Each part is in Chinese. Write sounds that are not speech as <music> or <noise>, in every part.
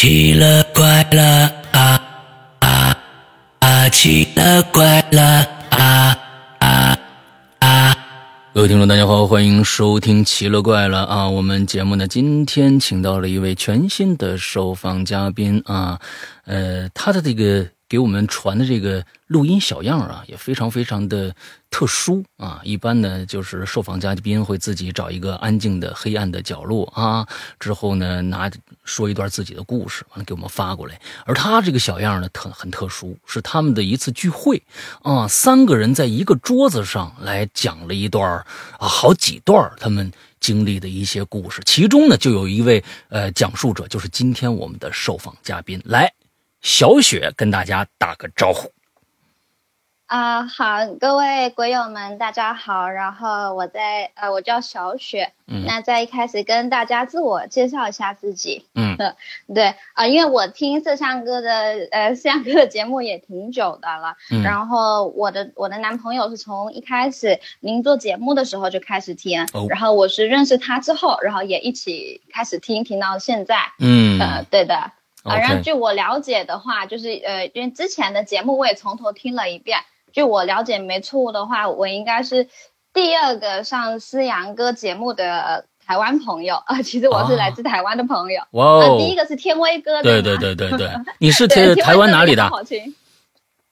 奇了怪了啊啊啊！奇了怪了啊啊啊！各位听众，大家好，欢迎收听《奇了怪了》啊！我们节目呢，今天请到了一位全新的受访嘉宾啊，呃，他的这个。给我们传的这个录音小样啊，也非常非常的特殊啊。一般呢，就是受访嘉宾会自己找一个安静的、黑暗的角落啊，之后呢，拿说一段自己的故事，完了给我们发过来。而他这个小样呢，特很特殊，是他们的一次聚会啊，三个人在一个桌子上来讲了一段啊，好几段他们经历的一些故事。其中呢，就有一位呃讲述者，就是今天我们的受访嘉宾来。小雪跟大家打个招呼。啊，好，各位鬼友们，大家好。然后我在呃，我叫小雪。嗯。那在一开始跟大家自我介绍一下自己。嗯。<laughs> 对啊，因为我听摄像哥的呃摄像哥的节目也挺久的了。嗯。然后我的我的男朋友是从一开始您做节目的时候就开始听。哦。然后我是认识他之后，然后也一起开始听，听到现在。嗯。呃，对的。啊，然后据我了解的话，就是呃，因为之前的节目我也从头听了一遍。据我了解，没错误的话，我应该是第二个上思阳哥节目的台湾朋友啊。<laughs> 其实我是来自台湾的朋友。哇哦！第一个是天威哥。对对对对对，<laughs> 你是台台湾哪里的？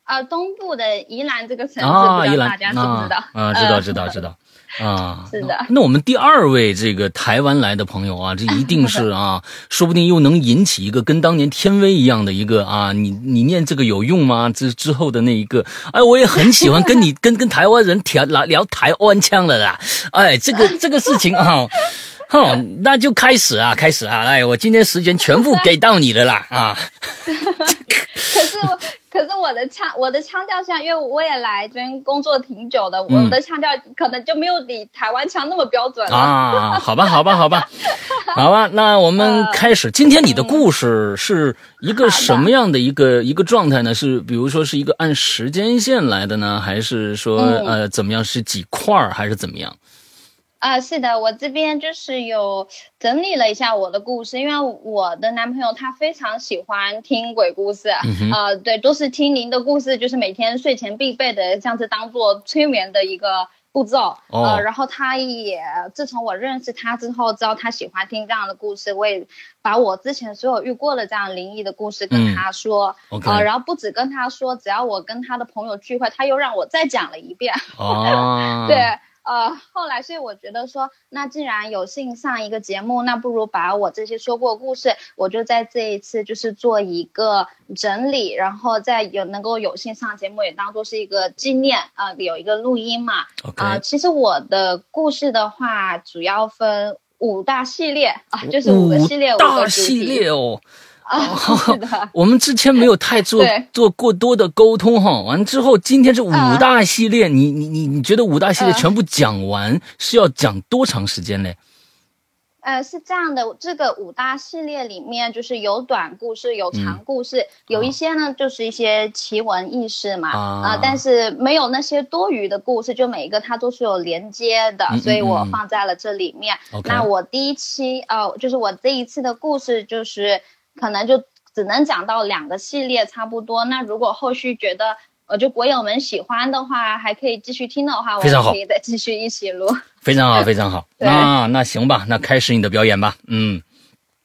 啊，东部的宜兰这个城市，不知道大家知不知道？啊，知道知道知道。啊，<laughs> 是的。那我们第二位这个台湾来的朋友啊，这一定是啊，<laughs> 说不定又能引起一个跟当年天威一样的一个啊，你你念这个有用吗？之之后的那一个，哎，我也很喜欢跟你 <laughs> 跟跟台湾人聊聊聊台湾腔了啦。哎，这个这个事情啊，哼，那就开始啊，开始啊，哎，我今天时间全部给到你的啦啊。我的腔，我的腔调像，因为我也来这边工作挺久的，我的腔调可能就没有你台湾腔那么标准啊。好吧，好吧，好吧，<laughs> 好吧，那我们开始。今天你的故事是一个什么样的一个一个状态呢？是比如说是一个按时间线来的呢，还是说呃怎么样？是几块儿还是怎么样？啊，是的，我这边就是有整理了一下我的故事，因为我的男朋友他非常喜欢听鬼故事，啊，对，都是听您的故事，就是每天睡前必备的，像是当做催眠的一个步骤，呃，然后他也自从我认识他之后，知道他喜欢听这样的故事，我也把我之前所有遇过的这样灵异的故事跟他说，啊，然后不止跟他说，只要我跟他的朋友聚会，他又让我再讲了一遍，<laughs> 对。呃，后来，所以我觉得说，那既然有幸上一个节目，那不如把我这些说过故事，我就在这一次就是做一个整理，然后再有能够有幸上节目，也当做是一个纪念啊，有一个录音嘛。啊，其实我的故事的话，主要分五大系列啊，就是五个系列，五个系列哦。啊，<laughs> 是的，<laughs> 我们之前没有太做做过多的沟通哈。完之后，今天是五大系列，你你你你觉得五大系列全部讲完是要讲多长时间呢？呃，是这样的，这个五大系列里面就是有短故事，有长故事，有一些呢就是一些奇闻异事嘛啊，但是没有那些多余的故事，就每一个它都是有连接的，所以我放在了这里面。那我第一期呃，就是我这一次的故事就是。可能就只能讲到两个系列差不多。那如果后续觉得呃，就国友们喜欢的话，还可以继续听的话，我们可以再继续一起录。非常好，非常好。<laughs> 那那行吧，那开始你的表演吧。嗯。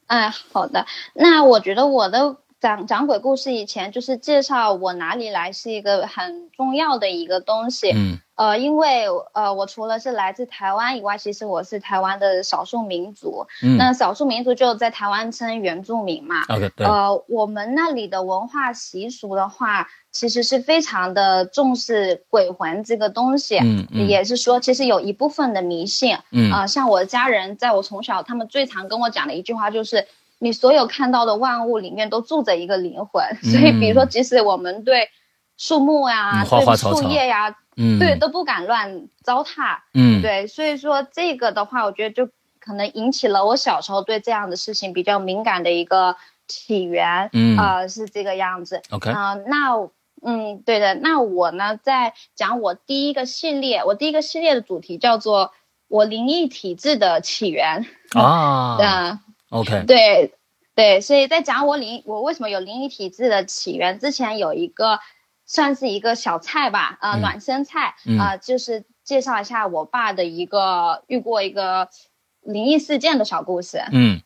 哎，好的。那我觉得我的。讲讲鬼故事以前，就是介绍我哪里来是一个很重要的一个东西。嗯，呃，因为呃，我除了是来自台湾以外，其实我是台湾的少数民族。嗯，那少数民族就在台湾称原住民嘛。OK，对。呃，我们那里的文化习俗的话，其实是非常的重视鬼魂这个东西。嗯嗯。也是说，其实有一部分的迷信。嗯。啊，像我的家人，在我从小，他们最常跟我讲的一句话就是。你所有看到的万物里面都住着一个灵魂，所以比如说，即使我们对树木呀、对树叶呀，嗯，对都不敢乱糟蹋，嗯，对，所以说这个的话，我觉得就可能引起了我小时候对这样的事情比较敏感的一个起源，嗯，呃，是这个样子，OK，啊，那，嗯，对的，那我呢，在讲我第一个系列，我第一个系列的主题叫做我灵异体质的起源啊，嗯。<laughs> OK，对，对，所以在讲我灵我为什么有灵异体质的起源之前，有一个算是一个小菜吧，啊，暖身菜啊，就是介绍一下我爸的一个遇过一个灵异事件的小故事。嗯。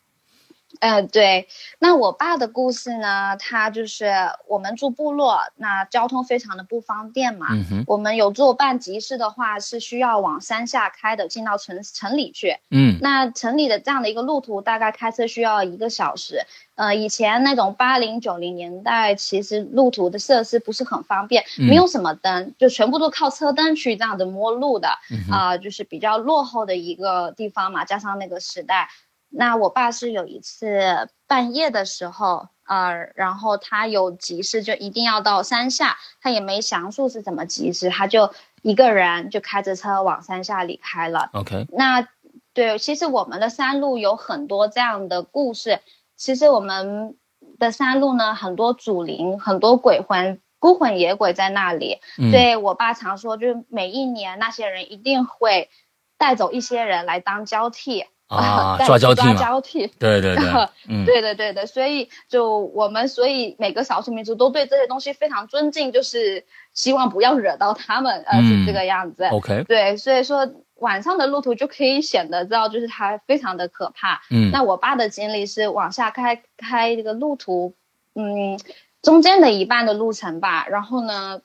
嗯，对，那我爸的故事呢？他就是我们住部落，那交通非常的不方便嘛。嗯哼。我们有做办集市的话，是需要往山下开的，进到城城里去。嗯。那城里的这样的一个路途，大概开车需要一个小时。呃，以前那种八零九零年代，其实路途的设施不是很方便，没有什么灯，就全部都靠车灯去这样子摸路的。啊，就是比较落后的一个地方嘛，加上那个时代。那我爸是有一次半夜的时候，呃，然后他有急事，就一定要到山下，他也没详述是怎么急事，他就一个人就开着车往山下离开了。OK，那对，其实我们的山路有很多这样的故事，其实我们的山路呢，很多祖灵，很多鬼魂、孤魂野鬼在那里。对我爸常说，就是每一年那些人一定会带走一些人来当交替。<laughs> 啊，抓交替交替，<laughs> 对对对，<laughs> 嗯，对的对的，所以就我们，所以每个少数民族都对这些东西非常尊敬，就是希望不要惹到他们，呃，是这个样子。OK，对，所以说晚上的路途就可以显得知道，就是它非常的可怕。嗯，那我爸的经历是往下开开这个路途，嗯，中间的一半的路程吧，然后呢，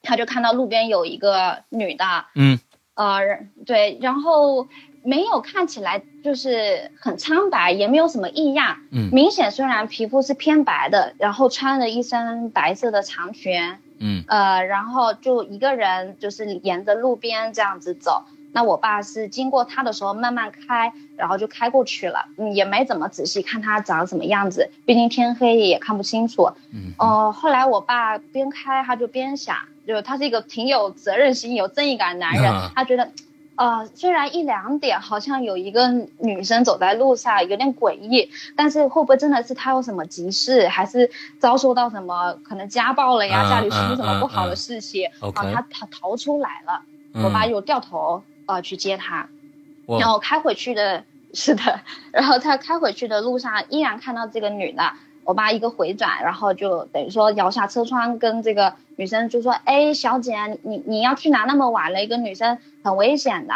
他就看到路边有一个女的，嗯，呃，对，然后。没有看起来就是很苍白，也没有什么异样。嗯，明显虽然皮肤是偏白的，然后穿了一身白色的长裙。嗯，呃，然后就一个人就是沿着路边这样子走。那我爸是经过他的时候慢慢开，然后就开过去了。嗯，也没怎么仔细看他长什么样子，毕竟天黑也看不清楚。嗯，哦，后来我爸边开他就边想，就他是一个挺有责任心、有正义感的男人，他觉得。呃，虽然一两点好像有一个女生走在路上，有点诡异，但是会不会真的是她有什么急事，还是遭受到什么可能家暴了呀？家里出什么不好的事情啊？她她逃出来了，我爸又掉头呃去接她，然后开回去的是的，然后他开回去的路上依然看到这个女的。我爸一个回转，然后就等于说摇下车窗，跟这个女生就说：“哎，小姐，你你要去哪？那么晚了，一个女生很危险的。”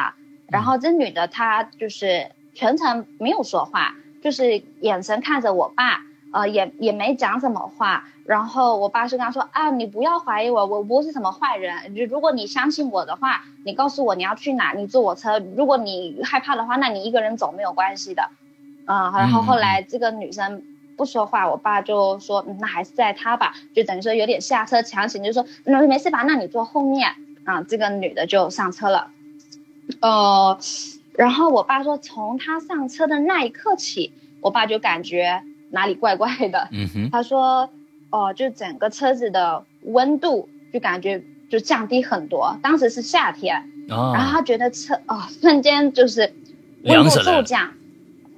然后这女的她就是全程没有说话，就是眼神看着我爸，呃，也也没讲什么话。然后我爸是跟她说：“啊，你不要怀疑我，我不是什么坏人。就如果你相信我的话，你告诉我你要去哪，你坐我车。如果你害怕的话，那你一个人走没有关系的。”啊，然后后来这个女生。不说话，我爸就说，那还是载她吧，就等于说有点下车强行，就说，那没事吧，那你坐后面啊。这个女的就上车了，呃，然后我爸说，从他上车的那一刻起，我爸就感觉哪里怪怪的。嗯哼，他说，哦，就整个车子的温度就感觉就降低很多，当时是夏天，然后他觉得车啊瞬间就是温度骤降，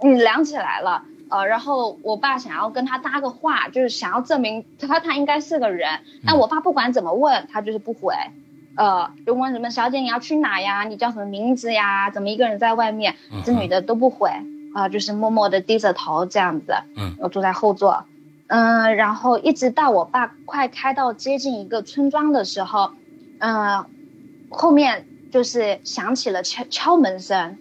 嗯，凉起来了。呃，然后我爸想要跟他搭个话，就是想要证明他他应该是个人。但我爸不管怎么问，他就是不回。呃，就问什么小姐你要去哪呀？你叫什么名字呀？怎么一个人在外面？这女的都不回啊，就是默默的低着头这样子。嗯，我坐在后座。嗯，然后一直到我爸快开到接近一个村庄的时候，嗯，后面就是响起了敲敲门声。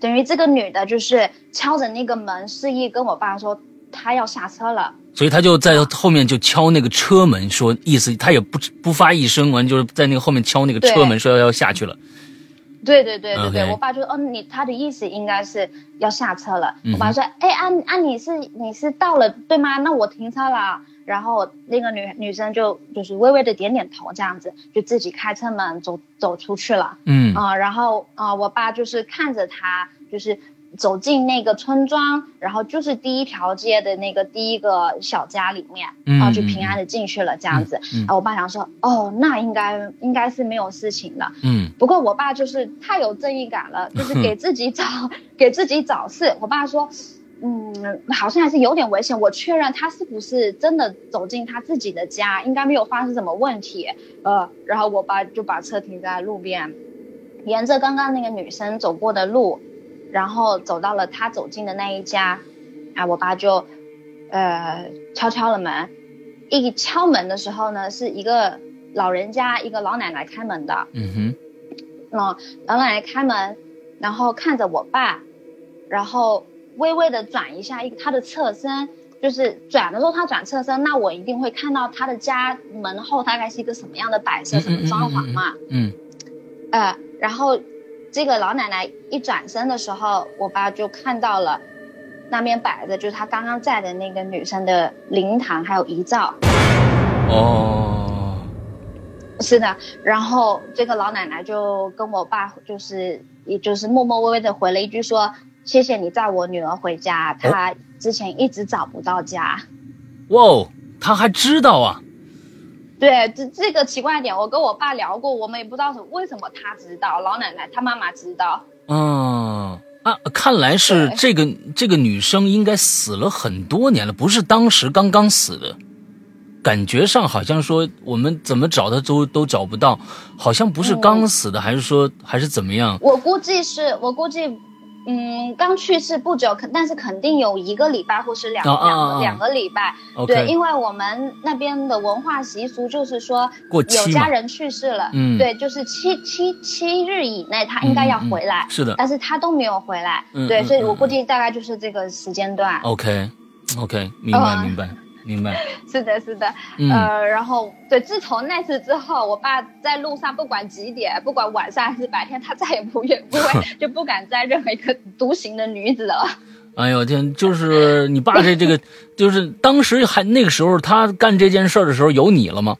等于这个女的就是敲着那个门，示意跟我爸说她要下车了，所以他就在后面就敲那个车门，说意思他也不不发一声，完就是在那个后面敲那个车门，说要要下去了。对对对对对，我爸就说，哦，你他的意思应该是要下车了。我爸说，哎，啊啊，你是你是到了对吗？那我停车了。然后那个女女生就就是微微的点点头，这样子就自己开车门走走出去了。嗯啊，然后啊，我爸就是看着他，就是走进那个村庄，然后就是第一条街的那个第一个小家里面，然后就平安的进去了，这样子。然后，我爸想说，哦，那应该应该是没有事情的。嗯，不过我爸就是太有正义感了，<laughs> 就是给自己找 <laughs> 给自己找事。我爸说。嗯，好像还是有点危险。我确认他是不是真的走进他自己的家，应该没有发生什么问题。呃，然后我爸就把车停在路边，沿着刚刚那个女生走过的路，然后走到了他走进的那一家。啊，我爸就呃，敲敲了门。一敲门的时候呢，是一个老人家，一个老奶奶开门的。嗯哼。嗯，老奶奶开门，然后看着我爸，然后微微的转一下一他的侧身，就是转的时候他转侧身，那我一定会看到他的家门后大概是一个什么样的摆设，什么装潢嘛。嗯。呃，然后这个老奶奶一转身的时候，我爸就看到了。那边摆的就是他刚刚在的那个女生的灵堂，还有遗照。哦，是的。然后这个老奶奶就跟我爸，就是也就是默默微微的回了一句说：“谢谢你载我女儿回家，她之前一直找不到家。”哇，他还知道啊？对，这这个奇怪点，我跟我爸聊过，我们也不知道是为什么他知道，老奶奶她妈妈知道。嗯。啊，看来是这个这个女生应该死了很多年了，不是当时刚刚死的，感觉上好像说我们怎么找她都都找不到，好像不是刚死的，还是说还是怎么样？我估计是我估计。嗯，刚去世不久，肯但是肯定有一个礼拜或是两两两个礼拜。对，因为我们那边的文化习俗就是说，有家人去世了，嗯，对，就是七七七日以内他应该要回来。是的，但是他都没有回来。对，所以我估计大概就是这个时间段。OK，OK，明白明白。明白，<laughs> 是的，是的，呃，然后对，自从那次之后，我爸在路上不管几点，不管晚上还是白天，他再也不愿不会 <laughs> 就不敢载任何一个独行的女子了。<laughs> 哎呦天，就是你爸这这个，就是当时还那个时候他干这件事的时候有你了吗？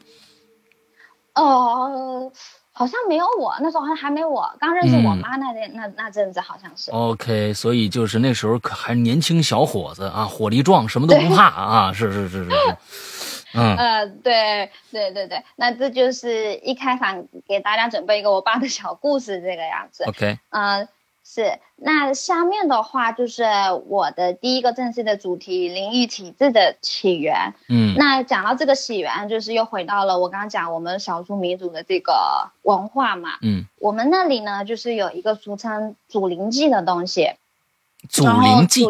哦。好像没有我，那时候好像还没我刚认识我妈那那那那阵子，好像是。OK，所以就是那时候可还年轻小伙子啊，火力壮，什么都不怕啊，是是是是是，嗯 <laughs> 呃，对对对对，那这就是一开场给大家准备一个我爸的小故事，这个样子。OK，嗯。是，那下面的话就是我的第一个正式的主题——灵异体质的起源。嗯，那讲到这个起源，就是又回到了我刚刚讲我们少数民族的这个文化嘛。嗯，我们那里呢，就是有一个俗称祖灵祭的东西。祖灵祭。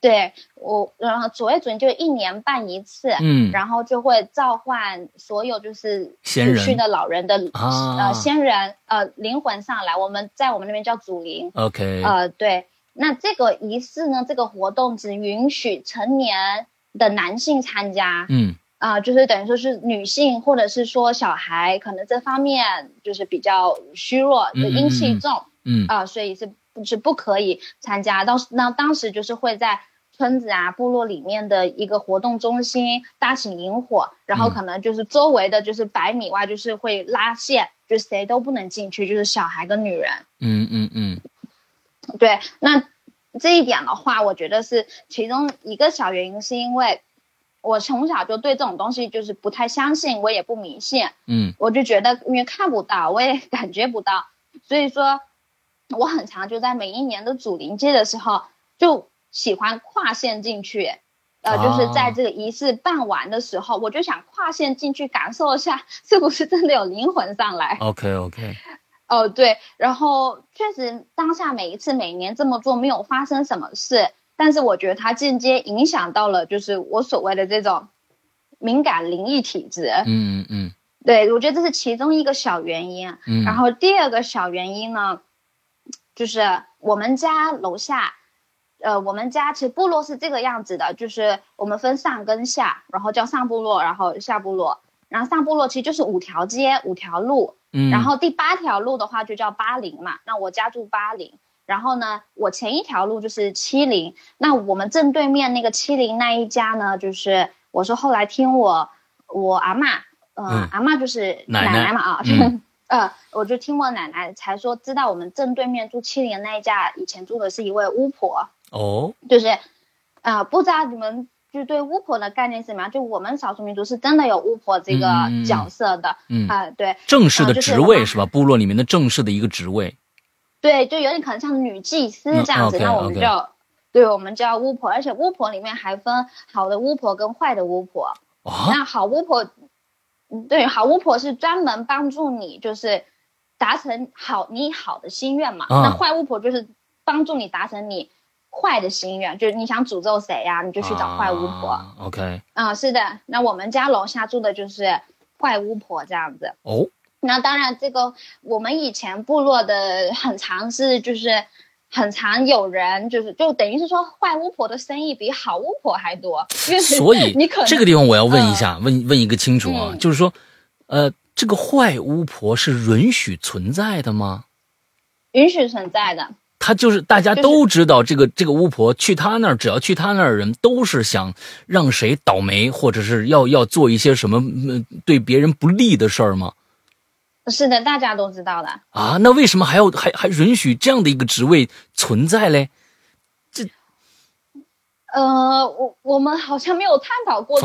对我，然后所谓主就一年办一次，嗯，然后就会召唤所有就是死去的老人的呃先人呃灵魂上来，我们在我们那边叫祖灵，OK，呃对，那这个仪式呢，这个活动只允许成年的男性参加，嗯，啊，就是等于说是女性或者是说小孩，可能这方面就是比较虚弱，就阴气重，嗯。啊，所以是是不可以参加，当时那当时就是会在。村子啊，部落里面的一个活动中心搭起萤火，然后可能就是周围的就是百米外就是会拉线，就谁都不能进去，就是小孩跟女人。嗯嗯嗯，对，那这一点的话，我觉得是其中一个小原因，是因为我从小就对这种东西就是不太相信，我也不迷信。嗯，我就觉得因为看不到，我也 <laughs> 感觉不到，所以说我很常就在每一年的主灵节的时候就。喜欢跨线进去，呃，就是在这个仪式办完的时候，我就想跨线进去感受一下，是不是真的有灵魂上来？OK OK，哦对，然后确实当下每一次每年这么做没有发生什么事，但是我觉得它间接影响到了就是我所谓的这种敏感灵异体质。嗯嗯嗯，对我觉得这是其中一个小原因。嗯，然后第二个小原因呢，就是我们家楼下。呃，我们家其实部落是这个样子的，就是我们分上跟下，然后叫上部落，然后下部落，然后上部落其实就是五条街五条路，嗯，然后第八条路的话就叫八零嘛，那我家住八零，然后呢，我前一条路就是七零，那我们正对面那个七零那一家呢，就是我是后来听我我阿妈，嗯，阿妈就是奶奶嘛啊。<laughs> 呃，我就听我奶奶才说，知道我们正对面住七零那一家，以前住的是一位巫婆。哦，就是，呃，不知道你们就对巫婆的概念是什么样？就我们少数民族是真的有巫婆这个角色的。嗯啊，对，正式的职位是吧？部落里面的正式的一个职位。对，就有点可能像女祭司这样子。那我们就，对，我们叫巫婆，而且巫婆里面还分好的巫婆跟坏的巫婆。那好巫婆。对，好巫婆是专门帮助你，就是达成好你好的心愿嘛。那坏巫婆就是帮助你达成你坏的心愿，就是你想诅咒谁呀，你就去找坏巫婆。OK，啊，是的，那我们家楼下住的就是坏巫婆这样子。哦，那当然，这个我们以前部落的很常是就是很常有人就是就等于是说坏巫婆的生意比好巫婆还多。所以你可这个地方我要问一下，问问一个清楚啊，就是说，呃，这个坏巫婆是允许存在的吗？允许存在的。他就是大家都知道，这个这个巫婆去他那儿，只要去他那儿，人都是想让谁倒霉，或者是要要做一些什么对别人不利的事儿吗？是的，大家都知道的啊。那为什么还要还还允许这样的一个职位存在嘞？这，呃，我我们好像没有探讨过，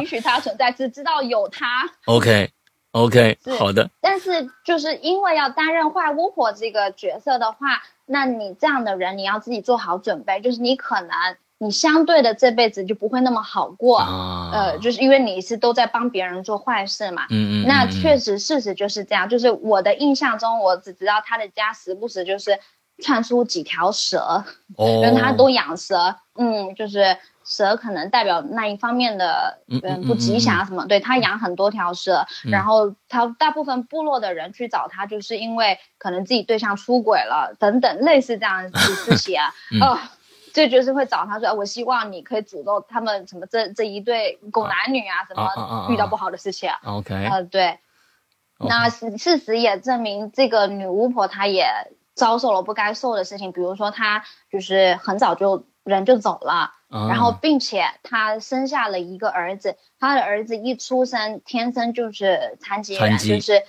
允许它存在，只知道有它。OK。OK，好的。但是就是因为要担任坏巫婆这个角色的话，那你这样的人，你要自己做好准备，就是你可能你相对的这辈子就不会那么好过。呃，就是因为你是都在帮别人做坏事嘛。嗯嗯。那确实事实就是这样，就是我的印象中，我只知道他的家时不时就是窜出几条蛇，<laughs> 因为他都养蛇。嗯，就是。蛇可能代表那一方面的嗯不吉祥什么，对他养很多条蛇，然后他大部分部落的人去找他，就是因为可能自己对象出轨了等等类似这样子事情啊，<laughs> 哦，这就是会找他说，我希望你可以诅咒他们什么这这一对狗男女啊什么遇到不好的事情，OK，呃对，那事事实也证明这个女巫婆她也遭受了不该受的事情，比如说她就是很早就人就走了。然后，并且她生下了一个儿子，她的儿子一出生天生就是残疾人，就是，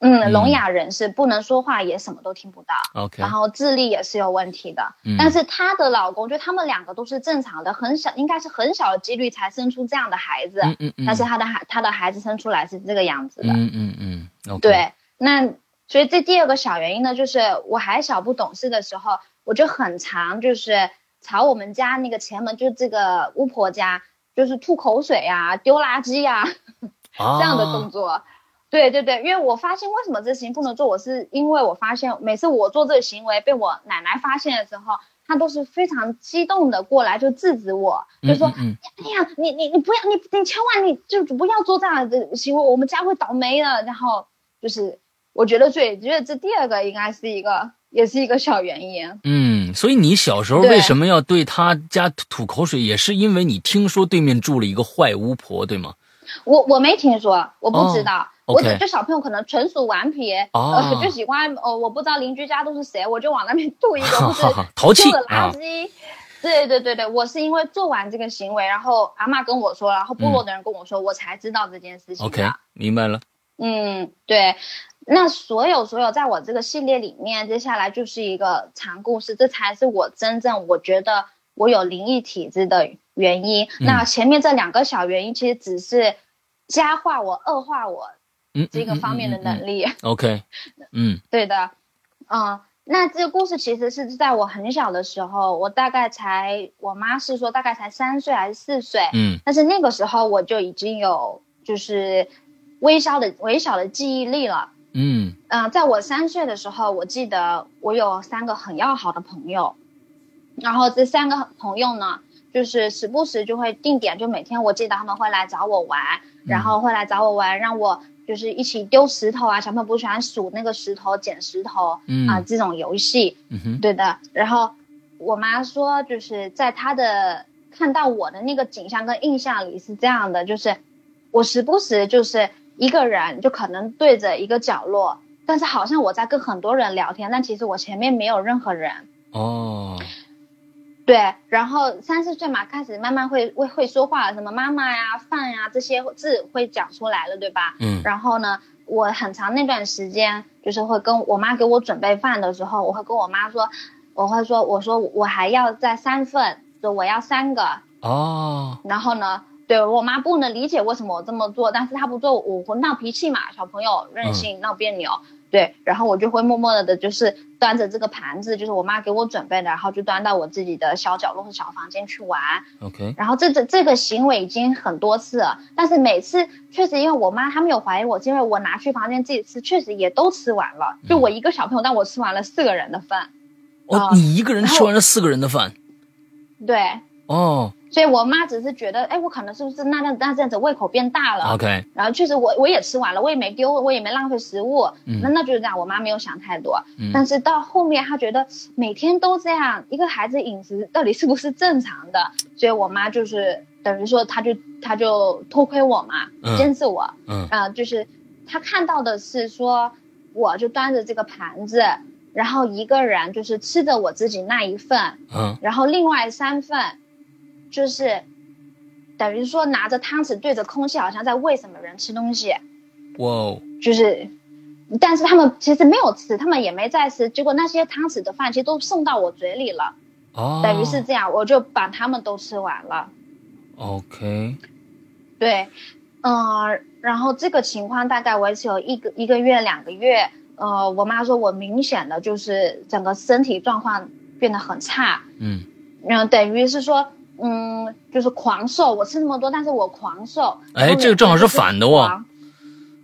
嗯，聋哑人士，不能说话，也什么都听不到。OK，然后智力也是有问题的。但是她的老公，就他们两个都是正常的，很小，应该是很小的几率才生出这样的孩子。嗯嗯嗯。但是她的孩，她的孩子生出来是这个样子的。嗯嗯嗯。对，那所以这第二个小原因呢，就是我还小不懂事的时候，我就很常就是。朝我们家那个前门，就是这个巫婆家，就是吐口水呀、丢垃圾呀 <laughs> 这样的动作。对对对，因为我发现为什么这行不能做，我是因为我发现每次我做这个行为被我奶奶发现的时候，她都是非常激动的过来就制止我，就说：“哎呀，你你你不要，你你千万你就不要做这样的行为，我们家会倒霉的。”然后就是我觉得最觉得这第二个应该是一个。也是一个小原因。嗯，所以你小时候为什么要对他家吐口水，也是因为你听说对面住了一个坏巫婆，对吗？我我没听说，我不知道。我这小朋友可能纯属顽皮，呃，就喜欢呃，我不知道邻居家都是谁，我就往那边吐一个，就是淘气垃圾。对对对对，我是因为做完这个行为，然后阿妈跟我说，然后部落的人跟我说，我才知道这件事情。OK，明白了。嗯，对。那所有所有在我这个系列里面，接下来就是一个长故事，这才是我真正我觉得我有灵异体质的原因。那前面这两个小原因，其实只是加化我、恶化我这个方面的能力。<laughs> OK，嗯，对的，嗯，那这个故事其实是在我很小的时候，我大概才，我妈是说大概才三岁还是四岁，嗯，但是那个时候我就已经有就是微小的微小的记忆力了。嗯嗯，在我三岁的时候，我记得我有三个很要好的朋友，然后这三个朋友呢，就是时不时就会定点，就每天我记得他们会来找我玩，然后会来找我玩，让我就是一起丢石头啊，小朋友不喜欢数那个石头、捡石头啊这种游戏，对的。然后我妈说，就是在她的看到我的那个景象跟印象里是这样的，就是我时不时就是。一个人就可能对着一个角落，但是好像我在跟很多人聊天，但其实我前面没有任何人。哦，对，然后三四岁嘛，开始慢慢会会会说话，什么妈妈呀、饭呀这些字会讲出来了，对吧？嗯。然后呢，我很长那段时间就是会跟我妈给我准备饭的时候，我会跟我妈说，我会说，我说我还要再三份，就我要三个。哦。然后呢？对我妈不能理解为什么我这么做，但是她不做我会闹脾气嘛，小朋友任性闹别扭，对，然后我就会默默的的，就是端着这个盘子，就是我妈给我准备的，然后就端到我自己的小角落和小房间去玩。OK，然后这这这个行为已经很多次了，但是每次确实因为我妈她没有怀疑我，因为我拿去房间自己吃，确实也都吃完了，就我一个小朋友，但我吃完了四个人的饭。哦，你一个人吃完了四个人的饭？对。哦。所以我妈只是觉得，哎，我可能是不是那那那这样子胃口变大了？OK。然后确实我我也吃完了，我也没丢，我也没浪费食物。嗯。那那就是这样，我妈没有想太多。嗯。但是到后面，她觉得每天都这样，一个孩子饮食到底是不是正常的？所以我妈就是等于说，她就她就偷窥我嘛，监视我。嗯。啊，就是她看到的是说，我就端着这个盘子，然后一个人就是吃着我自己那一份。嗯。然后另外三份。就是，等于说拿着汤匙对着空气，好像在喂什么人吃东西。哇！就是，但是他们其实没有吃，他们也没在吃。结果那些汤匙的饭其实都送到我嘴里了。哦。等于是这样，我就把他们都吃完了。OK。对，嗯，然后这个情况大概维持有一个一个月两个月。呃，我妈说我明显的就是整个身体状况变得很差。嗯。嗯，等于是说。嗯，就是狂瘦，我吃那么多，但是我狂瘦。哎，这个正好是反的哦。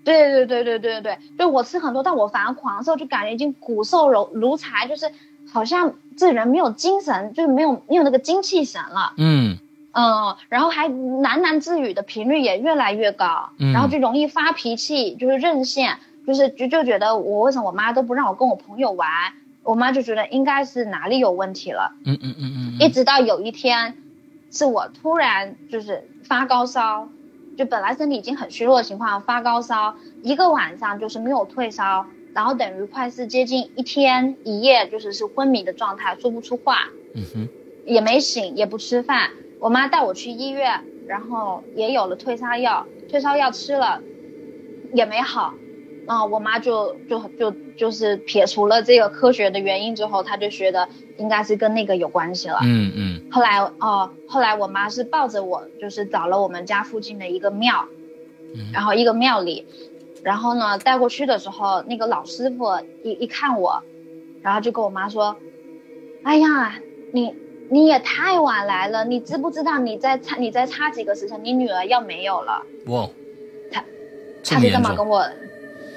对对对对对对对，就我吃很多，但我反而狂瘦，就感觉已经骨瘦如如柴，就是好像这人没有精神，就是没有没有那个精气神了。嗯嗯，然后还喃喃自语的频率也越来越高，然后就容易发脾气，就是任性，就是就就觉得我为什么我妈都不让我跟我朋友玩，我妈就觉得应该是哪里有问题了。嗯嗯嗯嗯，一直到有一天。是我突然就是发高烧，就本来身体已经很虚弱的情况，发高烧一个晚上就是没有退烧，然后等于快是接近一天一夜，就是是昏迷的状态，说不出话，嗯哼，也没醒，也不吃饭。我妈带我去医院，然后也有了退烧药，退烧药吃了，也没好。啊，我妈就就就就是撇除了这个科学的原因之后，她就觉得应该是跟那个有关系了。嗯嗯。后来哦，后来我妈是抱着我，就是找了我们家附近的一个庙，然后一个庙里，然后呢带过去的时候，那个老师傅一一看我，然后就跟我妈说：“哎呀，你你也太晚来了，你知不知道你再差你再差几个时辰，你女儿要没有了。”哇，他他是这么跟我。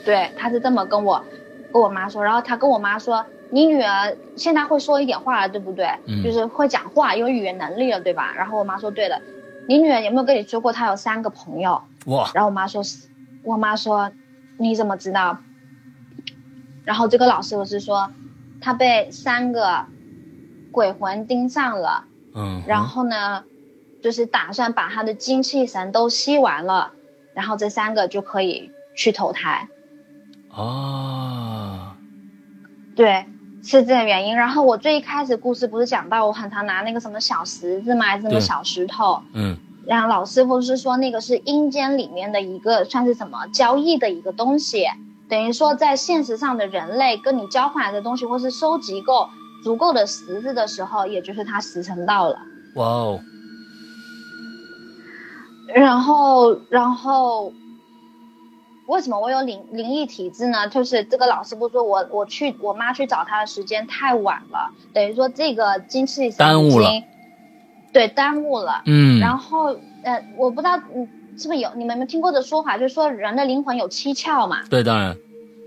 对，他是这么跟我，跟我妈说，然后他跟我妈说，你女儿现在会说一点话了，对不对？嗯，就是会讲话，有语言能力了，对吧？然后我妈说，对的。你女儿有没有跟你说过她有三个朋友？哇！然后我妈说，我妈说，你怎么知道？然后这个老师我是说，他被三个鬼魂盯上了，嗯，然后呢，就是打算把他的精气神都吸完了，然后这三个就可以去投胎。哦，对，是这个原因。然后我最一开始故事不是讲到我很常拿那个什么小石子吗？还是什么小石头？嗯。然后老师傅是说那个是阴间里面的一个算是什么交易的一个东西，等于说在现实上的人类跟你交换的东西，或是收集够足够的石子的时候，也就是他时辰到了。哇哦。然后，然后。为什么我有灵灵异体质呢？就是这个老师不说我我去我妈去找他的时间太晚了，等于说这个精气神耽误了，对，耽误了。嗯，然后呃，我不知道嗯是不是有你们有没有听过的说法，就是说人的灵魂有七窍嘛？对，当然，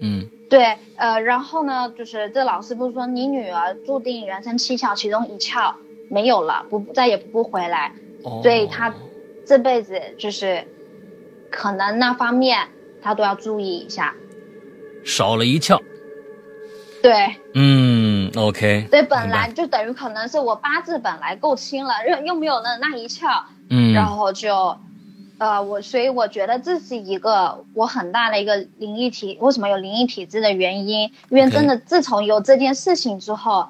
嗯，对，呃，然后呢，就是这老师不是说你女儿注定人生七窍其中一窍没有了，不再也不回来，所以她这辈子就是可能那方面。他都要注意一下，少了一窍。对，嗯，OK。对，本来就等于可能是我八字本来够轻了，又又没有那那一窍，嗯，然后就，呃，我所以我觉得这是一个我很大的一个灵异体，为什么有灵异体质的原因？因为真的自从有这件事情之后，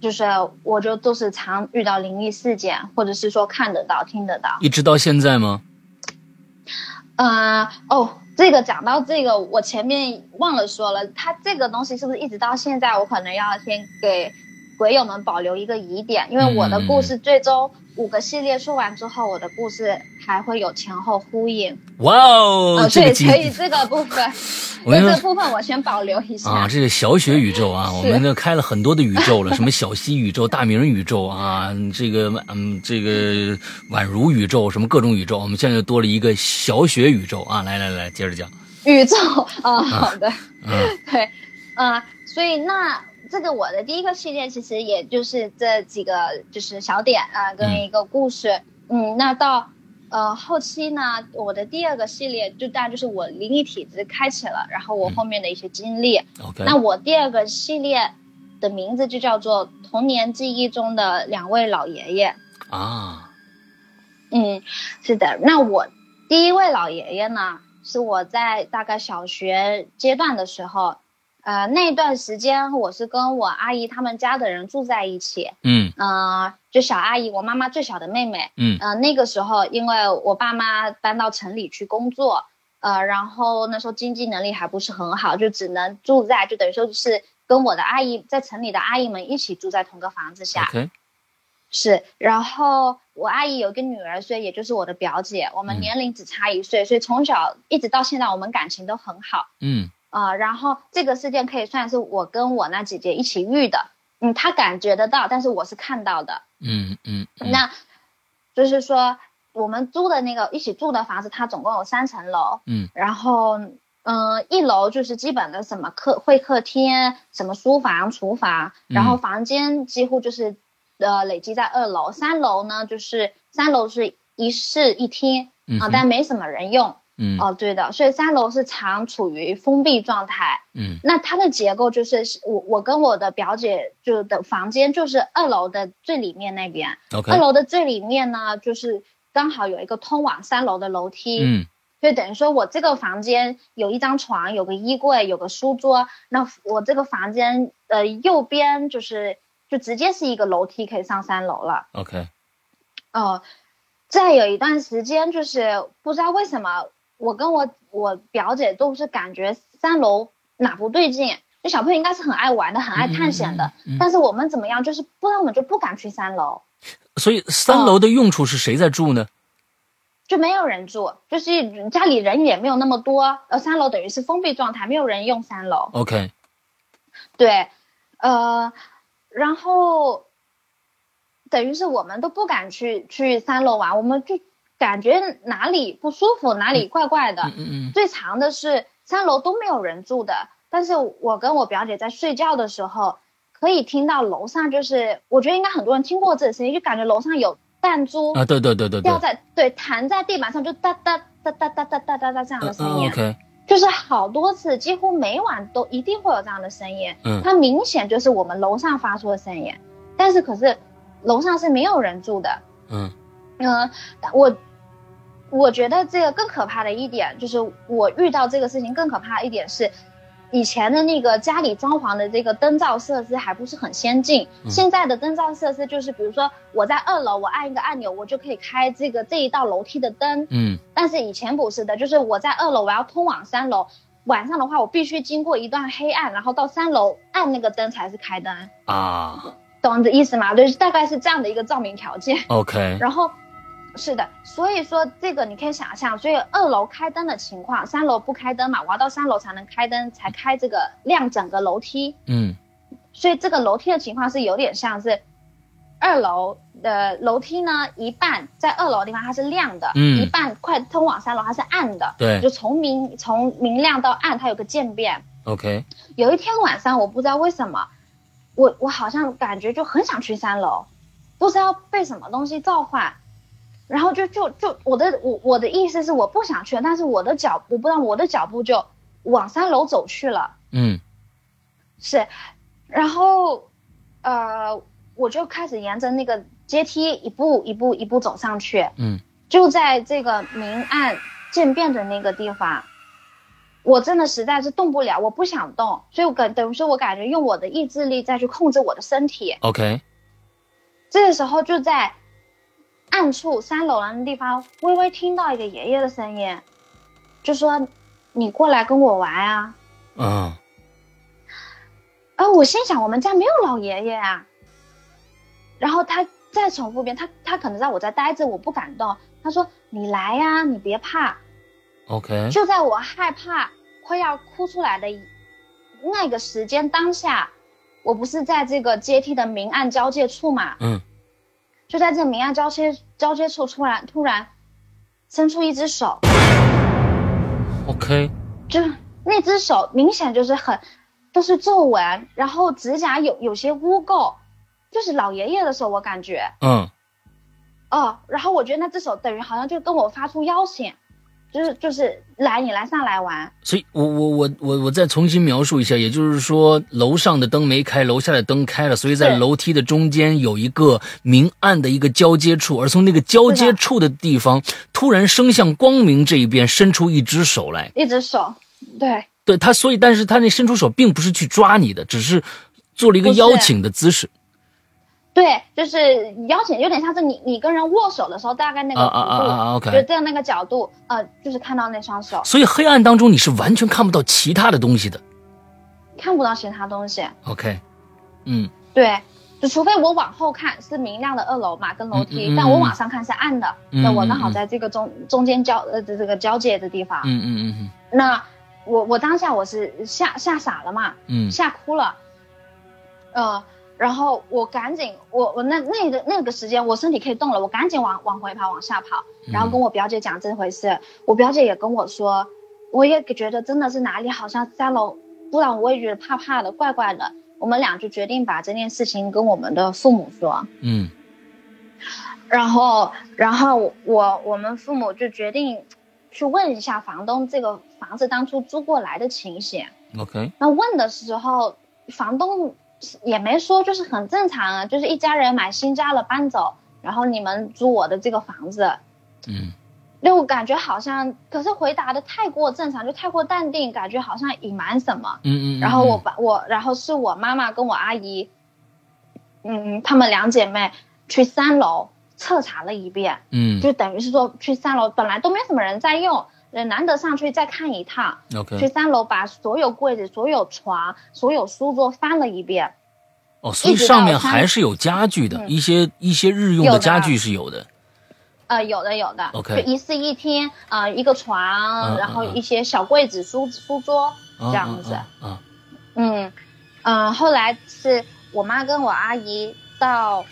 就是我就都是常遇到灵异事件，或者是说看得到、听得到，一直到现在吗？嗯，哦。这个讲到这个，我前面忘了说了，它这个东西是不是一直到现在，我可能要先给鬼友们保留一个疑点，因为我的故事最终。五个系列说完之后，我的故事还会有前后呼应。哇哦！所以可以这个部分，<laughs> 这个部分我先保留一下啊。这是小雪宇宙啊，<laughs> 我们都开了很多的宇宙了，什么小溪宇宙、大明宇宙啊，这个嗯，这个宛如宇宙，什么各种宇宙，我们现在又多了一个小雪宇宙啊！来来来，接着讲。宇宙啊，好的，嗯，<laughs> 对，啊，所以那。这个我的第一个系列其实也就是这几个就是小点啊，跟一个故事。嗯，那到呃后期呢，我的第二个系列就大概就是我灵异体质开启了，然后我后面的一些经历。OK。那我第二个系列的名字就叫做童年记忆中的两位老爷爷。啊。嗯，是的。那我第一位老爷爷呢，是我在大概小学阶段的时候。呃，那段时间我是跟我阿姨他们家的人住在一起，嗯，呃，就小阿姨，我妈妈最小的妹妹，嗯，呃，那个时候因为我爸妈搬到城里去工作，呃，然后那时候经济能力还不是很好，就只能住在，就等于说是跟我的阿姨在城里的阿姨们一起住在同个房子下，是，然后我阿姨有个女儿，所以也就是我的表姐，我们年龄只差一岁，所以从小一直到现在我们感情都很好，嗯。啊，然后这个事件可以算是我跟我那姐姐一起遇的，嗯，她感觉得到，但是我是看到的，嗯嗯，那，就是说我们租的那个一起住的房子，它总共有三层楼，嗯，然后嗯，一楼就是基本的什么客会客厅，什么书房、厨房，然后房间几乎就是呃累积在二楼，三楼呢就是三楼是一室一厅啊，但没什么人用。嗯哦，对的，所以三楼是常处于封闭状态。嗯，那它的结构就是我我跟我的表姐就的房间就是二楼的最里面那边。OK。二楼的最里面呢，就是刚好有一个通往三楼的楼梯。嗯。就等于说我这个房间有一张床，有个衣柜，有个书桌。那我这个房间呃右边就是就直接是一个楼梯可以上三楼了。OK。哦，再有一段时间就是不知道为什么。我跟我我表姐都是感觉三楼哪不对劲，那小朋友应该是很爱玩的，很爱探险的。但是我们怎么样，就是不然我们就不敢去三楼。所以三楼的用处是谁在住呢？就没有人住，就是家里人也没有那么多。呃，三楼等于是封闭状态，没有人用三楼。OK。对，呃，然后等于是我们都不敢去去三楼玩，我们就。感觉哪里不舒服，哪里怪怪的。嗯嗯。最长的是三楼都没有人住的，但是我跟我表姐在睡觉的时候，可以听到楼上就是，我觉得应该很多人听过这个声音，就感觉楼上有弹珠啊，对对对对，掉在对弹在地板上，就哒哒哒哒哒哒哒哒哒这样的声音。OK。就是好多次，几乎每晚都一定会有这样的声音。嗯。它明显就是我们楼上发出的声音，但是可是楼上是没有人住的。嗯。嗯，我。我觉得这个更可怕的一点就是，我遇到这个事情更可怕一点是，以前的那个家里装潢的这个灯罩设施还不是很先进。现在的灯罩设施就是，比如说我在二楼，我按一个按钮，我就可以开这个这一道楼梯的灯。嗯。但是以前不是的，就是我在二楼，我要通往三楼，晚上的话我必须经过一段黑暗，然后到三楼按那个灯才是开灯。啊。懂这意思吗？就是，大概是这样的一个照明条件。OK。然后。是的，所以说这个你可以想象，所以二楼开灯的情况，三楼不开灯嘛，我要到三楼才能开灯，才开这个亮整个楼梯。嗯，所以这个楼梯的情况是有点像是，二楼的楼梯呢，一半在二楼的地方它是亮的，嗯，一半快通往三楼它是暗的，对，就从明从明亮到暗它有个渐变。OK，有一天晚上我不知道为什么，我我好像感觉就很想去三楼，不知道被什么东西召唤。然后就就就我的我我的意思是我不想去，但是我的脚我不知道我的脚步就往三楼走去了。嗯，是，然后呃我就开始沿着那个阶梯一步一步一步走上去。嗯，就在这个明暗渐变的那个地方，我真的实在是动不了，我不想动，所以我感等于说我感觉用我的意志力再去控制我的身体。OK，这个时候就在。暗处三楼的地方，微微听到一个爷爷的声音，就说：“你过来跟我玩啊。”嗯。啊，我心想我们家没有老爷爷啊。然后他再重复一遍，他他可能在我在待着，我不敢动。他说：“你来呀，你别怕。” OK。就在我害怕快要哭出来的那个时间当下，我不是在这个阶梯的明暗交界处嘛？嗯。就在这明暗交接交接处，突然突然伸出一只手。OK，就那只手明显就是很，都是皱纹，然后指甲有有些污垢，就是老爷爷的手，我感觉，嗯，哦，然后我觉得那只手等于好像就跟我发出邀请。就是就是来你来上来玩，所以我我我我我再重新描述一下，也就是说楼上的灯没开，楼下的灯开了，所以在楼梯的中间有一个明暗的一个交接处，而从那个交接处的地方，突然伸向光明这一边伸出一只手来，一只手，对，对他，所以但是他那伸出手并不是去抓你的，只是做了一个邀请的姿势。对，就是邀请，有点像是你你跟人握手的时候，大概那个弧度，就这样那个角度，呃，就是看到那双手。所以黑暗当中你是完全看不到其他的东西的，看不到其他东西。OK，嗯，对，就除非我往后看是明亮的二楼嘛，跟楼梯，但我往上看是暗的。那我刚好在这个中中间交呃这个交界的地方。嗯嗯嗯嗯。那我我当下我是吓吓傻了嘛，嗯，吓哭了，呃。然后我赶紧，我我那那个那个时间我身体可以动了，我赶紧往往回跑，往下跑，然后跟我表姐讲这回事。我表姐也跟我说，我也觉得真的是哪里好像三楼，不然我也觉得怕怕的，怪怪的。我们俩就决定把这件事情跟我们的父母说。嗯。然后，然后我我们父母就决定去问一下房东这个房子当初租过来的情形。OK。那问的时候，房东。也没说，就是很正常啊，就是一家人买新家了搬走，然后你们租我的这个房子，嗯，就感觉好像，可是回答的太过正常，就太过淡定，感觉好像隐瞒什么，嗯嗯，然后我把我，然后是我妈妈跟我阿姨，嗯，她们两姐妹去三楼彻查了一遍，嗯，就等于是说去三楼本来都没什么人在用。难得上去再看一趟，OK。去三楼把所有柜子、所有床、所有书桌翻了一遍。哦，所以上面还是有家具的，一些一些日用的家具是有的。呃，有的有的，OK。就一室一厅，呃，一个床，然后一些小柜子、书书桌这样子。嗯嗯嗯，后来是我妈跟我阿姨到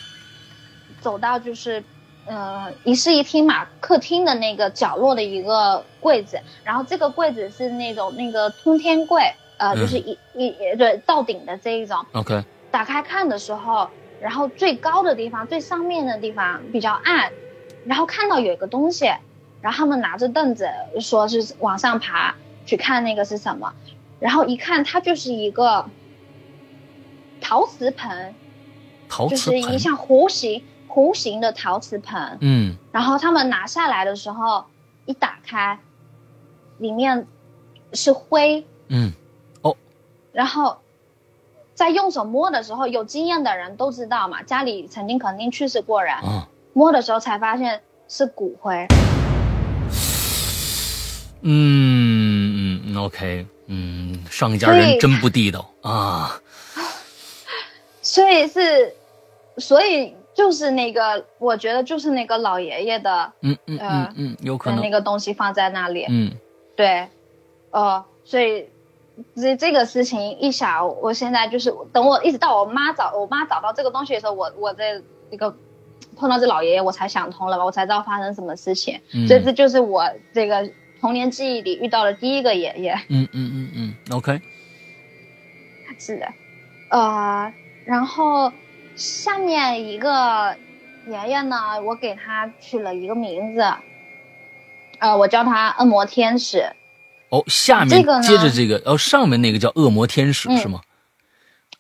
走到就是。呃，一室一厅嘛，客厅的那个角落的一个柜子，然后这个柜子是那种那个通天柜，呃，就是一一对到顶的这一种。OK。打开看的时候，然后最高的地方、最上面的地方比较暗，然后看到有一个东西，然后他们拿着凳子说是往上爬去看那个是什么，然后一看它就是一个陶瓷盆，陶瓷就是一像弧形。弧形的陶瓷盆，嗯，然后他们拿下来的时候，一打开，里面是灰，嗯，哦，然后在用手摸的时候，有经验的人都知道嘛，家里曾经肯定去世过人，摸的时候才发现是骨灰，嗯嗯，OK，嗯，上一家人真不地道啊，<laughs> 所以是，所以。就是那个，我觉得就是那个老爷爷的，嗯嗯嗯嗯，有可能。那个东西放在那里，嗯，对，哦，所以这这个事情一想，我现在就是等我一直到我妈找我妈找到这个东西的时候，我我在那个碰到这老爷爷，我才想通了吧，我才知道发生什么事情，所以这就是我这个童年记忆里遇到的第一个爷爷，嗯嗯嗯嗯，OK，是的，呃，然后。下面一个爷爷呢，我给他取了一个名字，呃，我叫他恶魔天使。哦，下面接着这个，哦，上面那个叫恶魔天使是吗？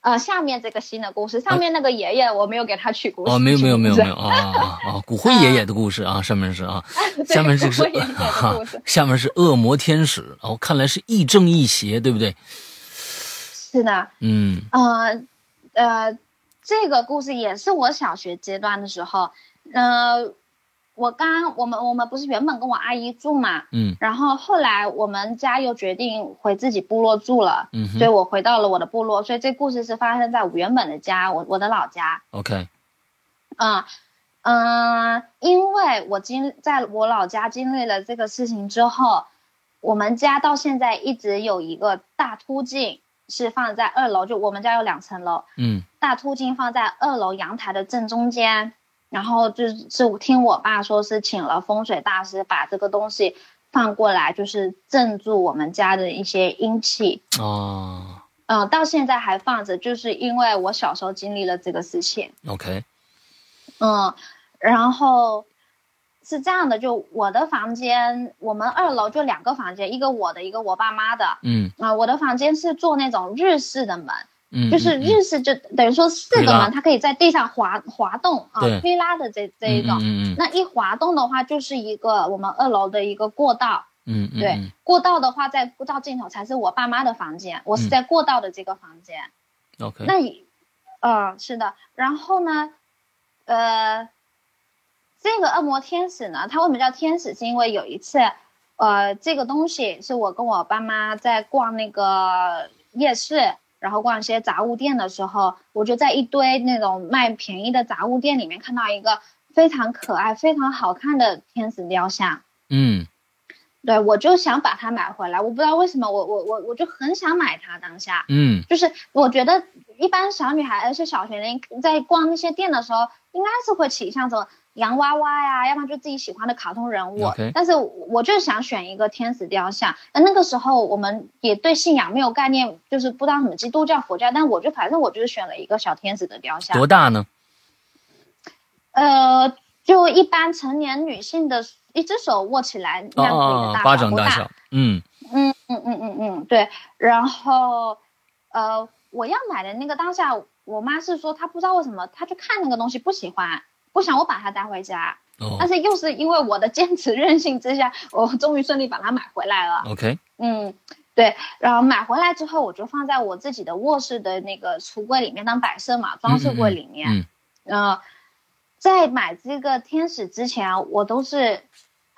呃，下面这个新的故事，上面那个爷爷我没有给他取故事。哦，没有没有没有没有啊啊啊！骨灰爷爷的故事啊，上面是啊，<laughs> 下面这个是哈，下面是恶魔天使。哦，看来是亦正亦邪，对不对？是的。嗯。呃呃。这个故事也是我小学阶段的时候，呃，我刚我们我们不是原本跟我阿姨住嘛，嗯，然后后来我们家又决定回自己部落住了，嗯，所以我回到了我的部落，所以这故事是发生在我原本的家，我我的老家。OK，嗯嗯，因为我经在我老家经历了这个事情之后，我们家到现在一直有一个大凸镜。是放在二楼，就我们家有两层楼，嗯，大凸镜放在二楼阳台的正中间，然后就是听我爸说是请了风水大师把这个东西放过来，就是镇住我们家的一些阴气。哦，嗯，到现在还放着，就是因为我小时候经历了这个事情。OK，嗯，然后是这样的，就我的房间，我们二楼就两个房间，一个我的，一个我爸妈的。嗯，啊，我的房间是做那种日式的门，嗯，就是日式，就等于说四个嘛，它可以在地上滑滑动啊，推拉的这这一种。嗯嗯。那一滑动的话，就是一个我们二楼的一个过道。嗯，对，过道的话，在过道尽头才是我爸妈的房间，我是在过道的这个房间。OK，那，呃，是的。然后呢，呃，这个恶魔天使呢，它为什么叫天使？是因为有一次，呃，这个东西是我跟我爸妈在逛那个夜市，然后逛一些杂物店的时候，我就在一堆那种卖便宜的杂物店里面看到一个非常可爱、非常好看的天使雕像。嗯。对，我就想把它买回来。我不知道为什么，我我我我就很想买它。当下，嗯，就是我觉得一般小女孩，而且小学生在逛那些店的时候，应该是会倾向什么洋娃娃呀，要么就自己喜欢的卡通人物。但是我就想选一个天使雕像。那那个时候我们也对信仰没有概念，就是不知道什么基督教、佛教。但我就反正我就是选了一个小天使的雕像。多大呢？呃，就一般成年女性的。一只手握起来那样子的大小，巴掌大小，嗯嗯嗯嗯嗯嗯，对。然后，呃，我要买的那个当下，我妈是说她不知道为什么，她去看那个东西不喜欢，不想我把它带回家。哦。但是又是因为我的坚持任性之下，我终于顺利把它买回来了。OK。嗯，对。然后买回来之后，我就放在我自己的卧室的那个橱柜里面当摆设嘛，装饰柜里面。嗯。呃，在买这个天使之前，我都是。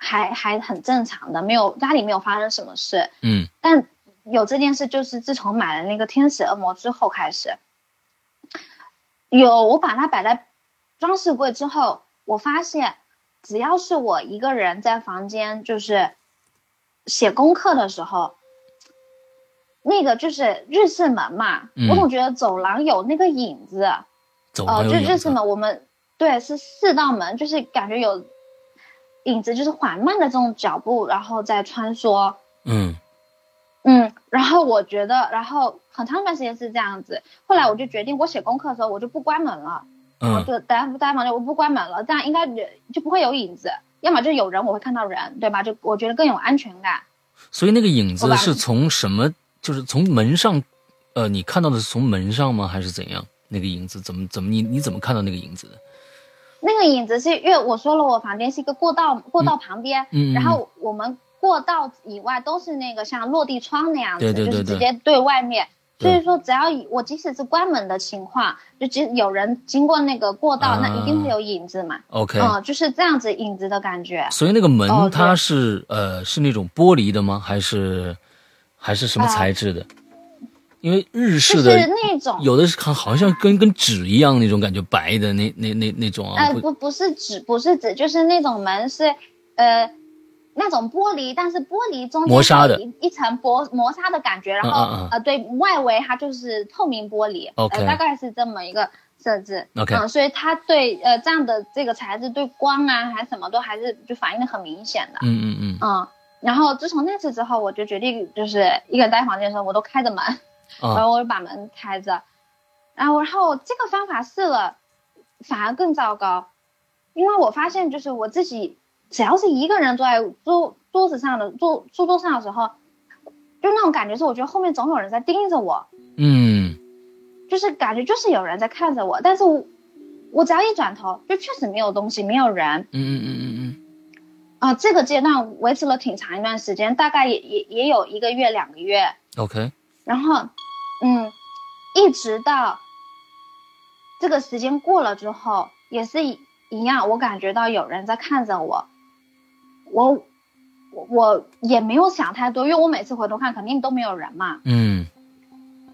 还还很正常的，没有家里没有发生什么事，嗯，但有这件事就是自从买了那个天使恶魔之后开始，有我把它摆在装饰柜之后，我发现只要是我一个人在房间就是写功课的时候，那个就是日式门嘛，我总觉得走廊有那个影子，哦，就日式门，我们对是四道门，就是感觉有。影子就是缓慢的这种脚步，然后再穿梭。嗯嗯，然后我觉得，然后很长一段时间是这样子。后来我就决定，我写功课的时候我就不关门了。嗯，就待待房间，我不关门了，这样应该就不会有影子。要么就有人，我会看到人，对吧？就我觉得更有安全感。所以那个影子是从什么？就是从门上，呃，你看到的是从门上吗？还是怎样？那个影子怎么怎么你你怎么看到那个影子的？那个影子是因为我说了，我房间是一个过道，过道旁边，然后我们过道以外都是那个像落地窗那样子，就是直接对外面。所以说，只要我即使是关门的情况，就即有人经过那个过道，那一定会有影子嘛。OK，嗯，就是这样子影子的感觉。所以那个门它是呃是那种玻璃的吗？还是还是什么材质的？因为日式的那种，有的是看好像跟跟纸一样那种感觉，白的那那那那种啊。哎，不不是纸，不是纸，就是那种门是，呃，那种玻璃，但是玻璃中间磨砂的，一层薄磨砂的感觉，然后呃对外围它就是透明玻璃，OK，大概是这么一个设置，OK，嗯，所以它对呃这样的这个材质对光啊还什么都还是就反应的很明显的，嗯嗯嗯，嗯，然后自从那次之后，我就决定就是一个人待房间的时候，我都开着门。<laughs> 然后我就把门开着，然后然后这个方法试了，反而更糟糕，因为我发现就是我自己只要是一个人坐在桌桌子上的桌书桌上的时候，就那种感觉是我觉得后面总有人在盯着我，嗯，就是感觉就是有人在看着我，但是我我只要一转头，就确实没有东西，没有人，嗯嗯嗯嗯嗯，啊，这个阶段维持了挺长一段时间，大概也也也有一个月两个月，OK，然后。嗯，一直到这个时间过了之后，也是一一样，我感觉到有人在看着我，我我我也没有想太多，因为我每次回头看肯定都没有人嘛。嗯，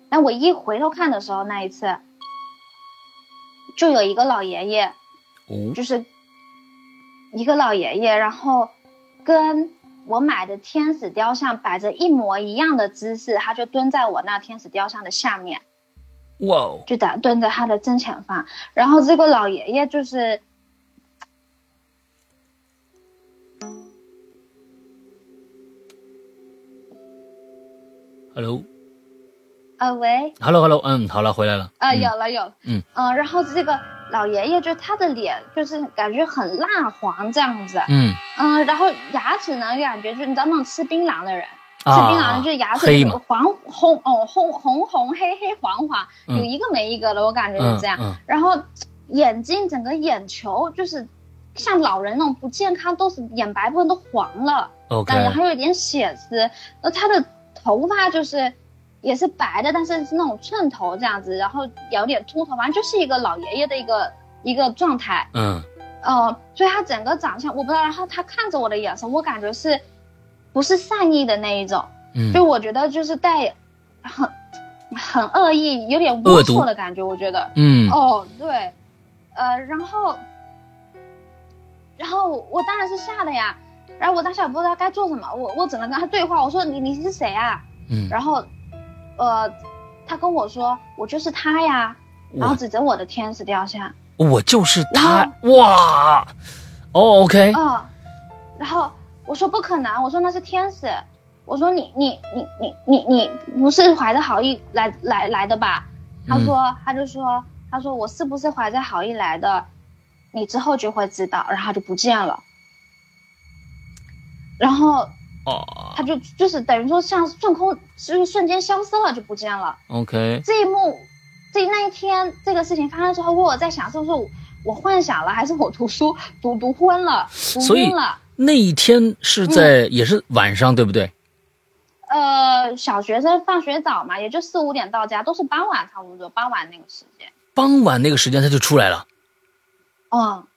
但我一回头看的时候，那一次就有一个老爷爷，就是一个老爷爷，然后跟。我买的天使雕像摆着一模一样的姿势，他就蹲在我那天使雕像的下面，哇，就打蹲在他的正前方。然后这个老爷爷就是，Hello，啊，喂，Hello，Hello，嗯，好了，回来了。啊，有了，有。了，嗯。嗯，然后这个老爷爷就他的脸就是感觉很蜡黄这样子，嗯。嗯，然后牙齿呢感觉就你知道那种吃槟榔的人，吃槟榔就是牙齿黄红哦红红红黑黑黄黄，有一个没一个的，我感觉是这样。然后眼睛整个眼球就是像老人那种不健康，都是眼白部分都黄了，OK，还有一点血丝，那他的头发就是。也是白的，但是是那种寸头这样子，然后有点秃头，反正就是一个老爷爷的一个一个状态。嗯，呃，所以他整个长相我不知道，然后他看着我的眼神，我感觉是，不是善意的那一种。嗯，就我觉得就是带，很，很恶意，有点龌龊的感觉。我觉得。嗯。哦，对，呃，然后，然后我当然是吓的呀，然后我当时也不知道该做什么，我我只能跟他对话，我说你你是谁啊？嗯，然后。呃，他跟我说我就是他呀，然后指着我的天使雕像，我就是他哇，哦，OK，嗯，然后我说不可能，我说那是天使，我说你你你你你你不是怀着好意来来来的吧？他说他就说他说我是不是怀着好意来的？你之后就会知道，然后就不见了，然后。哦，他就就是等于说像瞬空，就是瞬间消失了，就不见了。OK，这一幕，这那一天这个事情发生之后，我在想，是不是我幻想了，还是我读书读读昏了，读晕了？那一天是在也是晚上，对不对？呃，小学生放学早嘛，也就四五点到家，都是傍晚差不多，傍晚那个时间。傍晚那个时间他就出来了。嗯，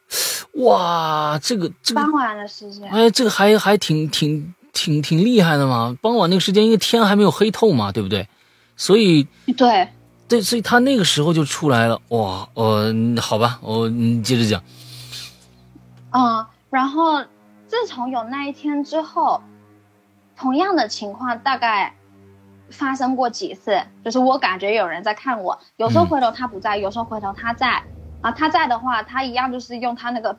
哇，这个这个傍晚的时间，哎，这个还还挺挺。挺挺厉害的嘛，傍晚那个时间，因为天还没有黑透嘛，对不对？所以对对，所以他那个时候就出来了。哇，呃，好吧，我你接着讲。嗯，然后自从有那一天之后，同样的情况大概发生过几次，就是我感觉有人在看我，有时候回头他不在，有时候回头他在。啊，他在的话，他一样就是用他那个。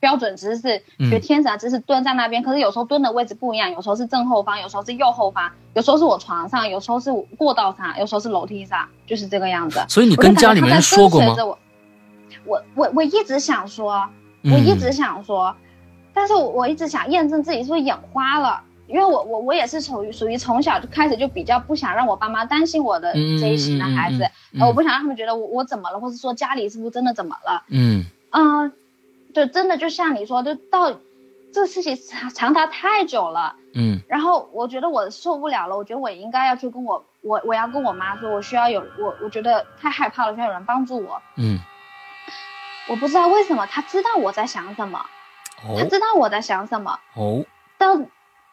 标准姿势，学天使的姿势蹲在那边，可是有时候蹲的位置不一样，有时候是正后方，有时候是右后方，有时候是我床上，有时候是过道上，有时候是楼梯上，就是这个样子。所以你跟家里面人说过吗？我我我一直想说，我一直想说，但是我我一直想验证自己是不是眼花了，因为我我我也是属于属于从小就开始就比较不想让我爸妈担心我的这一型的孩子，我不想让他们觉得我我怎么了，或者说家里是不是真的怎么了？嗯。嗯。就真的就像你说，就到这事情长长达太久了，嗯，然后我觉得我受不了了，我觉得我应该要去跟我我我要跟我妈说，我需要有我我觉得太害怕了，需要有人帮助我，嗯，我不知道为什么他知道我在想什么，他知道我在想什么，哦，到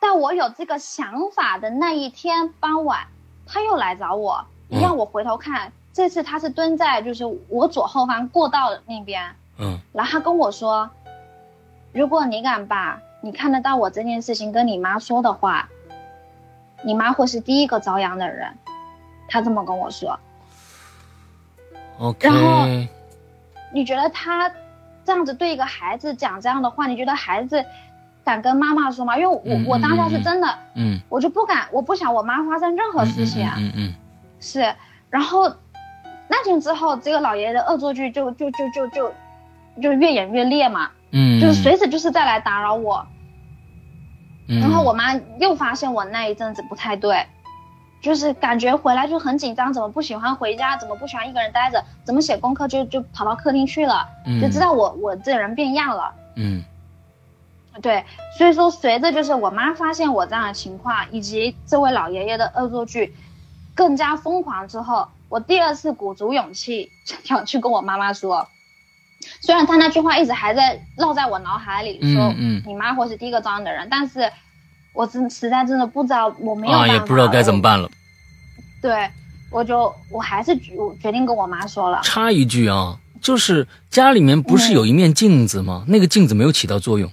到我有这个想法的那一天傍晚，他又来找我，让我回头看，这次他是蹲在就是我左后方过道那边。嗯，然后他跟我说，如果你敢把你看得到我这件事情跟你妈说的话，你妈会是第一个遭殃的人。他这么跟我说。OK。然后，你觉得他这样子对一个孩子讲这样的话，你觉得孩子敢跟妈妈说吗？因为我我当下是真的，嗯，我就不敢，我不想我妈发生任何事情。嗯嗯。是，然后那天之后，这个老爷爷的恶作剧就就就就就。就越演越烈嘛，嗯，就是随时就是再来打扰我，然后我妈又发现我那一阵子不太对，就是感觉回来就很紧张，怎么不喜欢回家，怎么不喜欢一个人待着，怎么写功课就就跑到客厅去了，就知道我我这人变样了，嗯，对，所以说随着就是我妈发现我这样的情况，以及这位老爷爷的恶作剧更加疯狂之后，我第二次鼓足勇气想去跟我妈妈说。虽然他那句话一直还在烙在我脑海里，说你妈或是第一个遭殃的人，但是我真实在真的不知道，我没有啊，也不知道该怎么办了。对，我就我还是决决定跟我妈说了。插一句啊，就是家里面不是有一面镜子吗？那个镜子没有起到作用。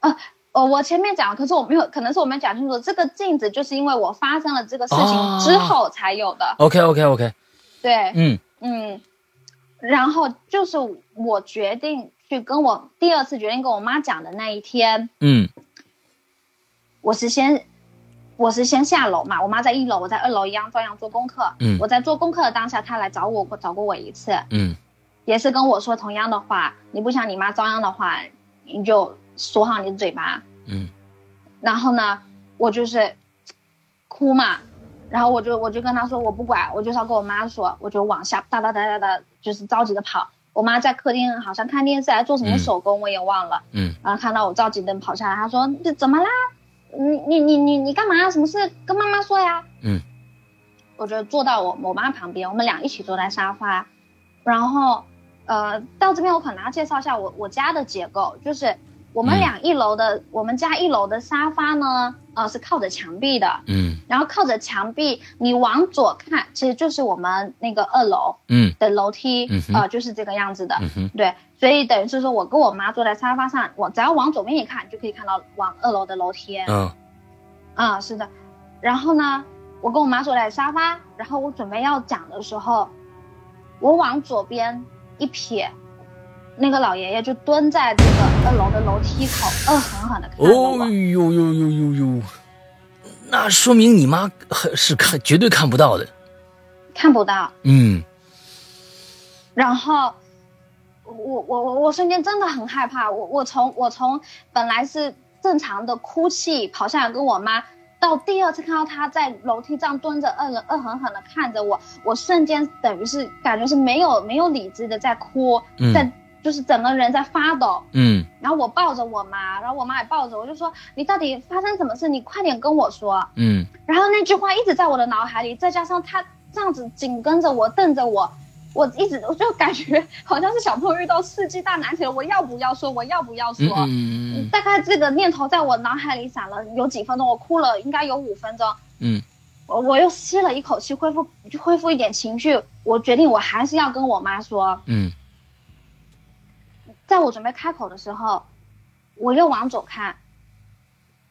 啊，哦，我前面讲，可是我没有，可能是我没讲清楚。这个镜子就是因为我发生了这个事情之后才有的。OK，OK，OK。对，嗯嗯。然后就是我决定去跟我第二次决定跟我妈讲的那一天，嗯，我是先我是先下楼嘛，我妈在一楼，我在二楼一样照样做功课。嗯，我在做功课的当下，她来找我找过我一次。嗯，也是跟我说同样的话，你不想你妈遭殃的话，你就锁好你的嘴巴。嗯，然后呢，我就是哭嘛，然后我就我就跟他说我不管，我就是要跟我妈说，我就往下哒哒哒哒哒，就是着急的跑。我妈在客厅好像看电视还做什么手工，我也忘了。嗯，然后看到我着急的跑下来，她说这怎么啦？你你你你你干嘛？什么事跟妈妈说呀？嗯，我就坐到我我妈旁边，我们俩一起坐在沙发，然后呃到这边我可能要介绍一下我我家的结构，就是我们俩一楼的我们家一楼的沙发呢，呃是靠着墙壁的，嗯，然后靠着墙壁，你往左看，其实就是我们那个二楼，嗯。的楼梯，嗯呃就是这个样子的，嗯哼，对，所以等于是说我跟我妈坐在沙发上，我只要往左边一看，就可以看到往二楼的楼梯。嗯啊，是的。然后呢，我跟我妈坐在沙发，然后我准备要讲的时候，我往左边一瞥，那个老爷爷就蹲在这个二楼的楼梯口，恶狠狠的看着我。哦呦呦呦呦呦，那说明你妈很是看绝对看不到的。看不到。嗯然后，我我我我瞬间真的很害怕。我我从我从本来是正常的哭泣跑下来跟我妈，到第二次看到她在楼梯上蹲着，恶恶狠狠的看着我，我瞬间等于是感觉是没有没有理智的在哭，嗯在就是整个人在发抖。嗯然后我抱着我妈，然后我妈也抱着我，就说你到底发生什么事？你快点跟我说。嗯然后那句话一直在我的脑海里，再加上他这样子紧跟着我，瞪着我，我一直我就感觉好像是小朋友遇到世纪大难题了，我要不要说？我要不要说？嗯嗯大概这个念头在我脑海里闪了有几分钟，我哭了应该有五分钟。嗯我我又吸了一口气，恢复恢复一点情绪，我决定我还是要跟我妈说。嗯在我准备开口的时候，我又往左看，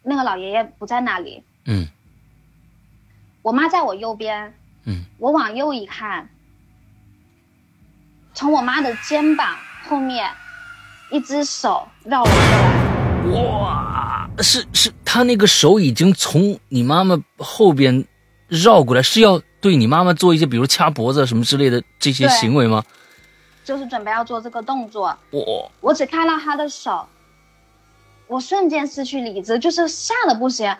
那个老爷爷不在那里，嗯。我妈在我右边，嗯。我往右一看，从我妈的肩膀后面，一只手绕了过来，哇，是是，他那个手已经从你妈妈后边绕过来，是要对你妈妈做一些，比如掐脖子什么之类的这些行为吗？就是准备要做这个动作。我，我只看到他的手，我瞬间失去理智，就是吓得不行。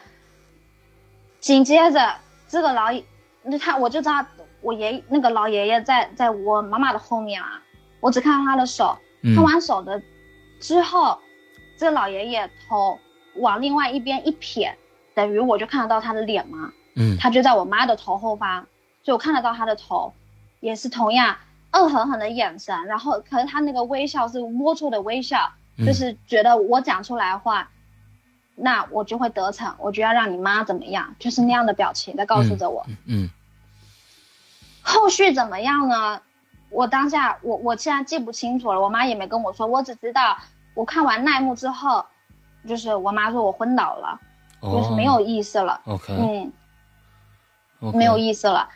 紧接着，这个老爷，那他我就知道我爷那个老爷爷在在我妈妈的后面啊，我只看到他的手，嗯看完手的之后，这个老爷爷头往另外一边一撇，等于我就看得到他的脸嘛，嗯他就在我妈的头后方，所以我看得到他的头，也是同样恶狠狠的眼神，然后可是他那个微笑是龌龊的微笑，嗯。就是觉得我讲出来的话，那我就会得逞，我就要让你妈怎么样，就是那样的表情在告诉着我。嗯后续怎么样呢？我当下我我现在记不清楚了，我妈也没跟我说，我只知道我看完那一幕之后，就是我妈说我昏倒了，哦，就是没有意思了，OK，嗯。没有意思了。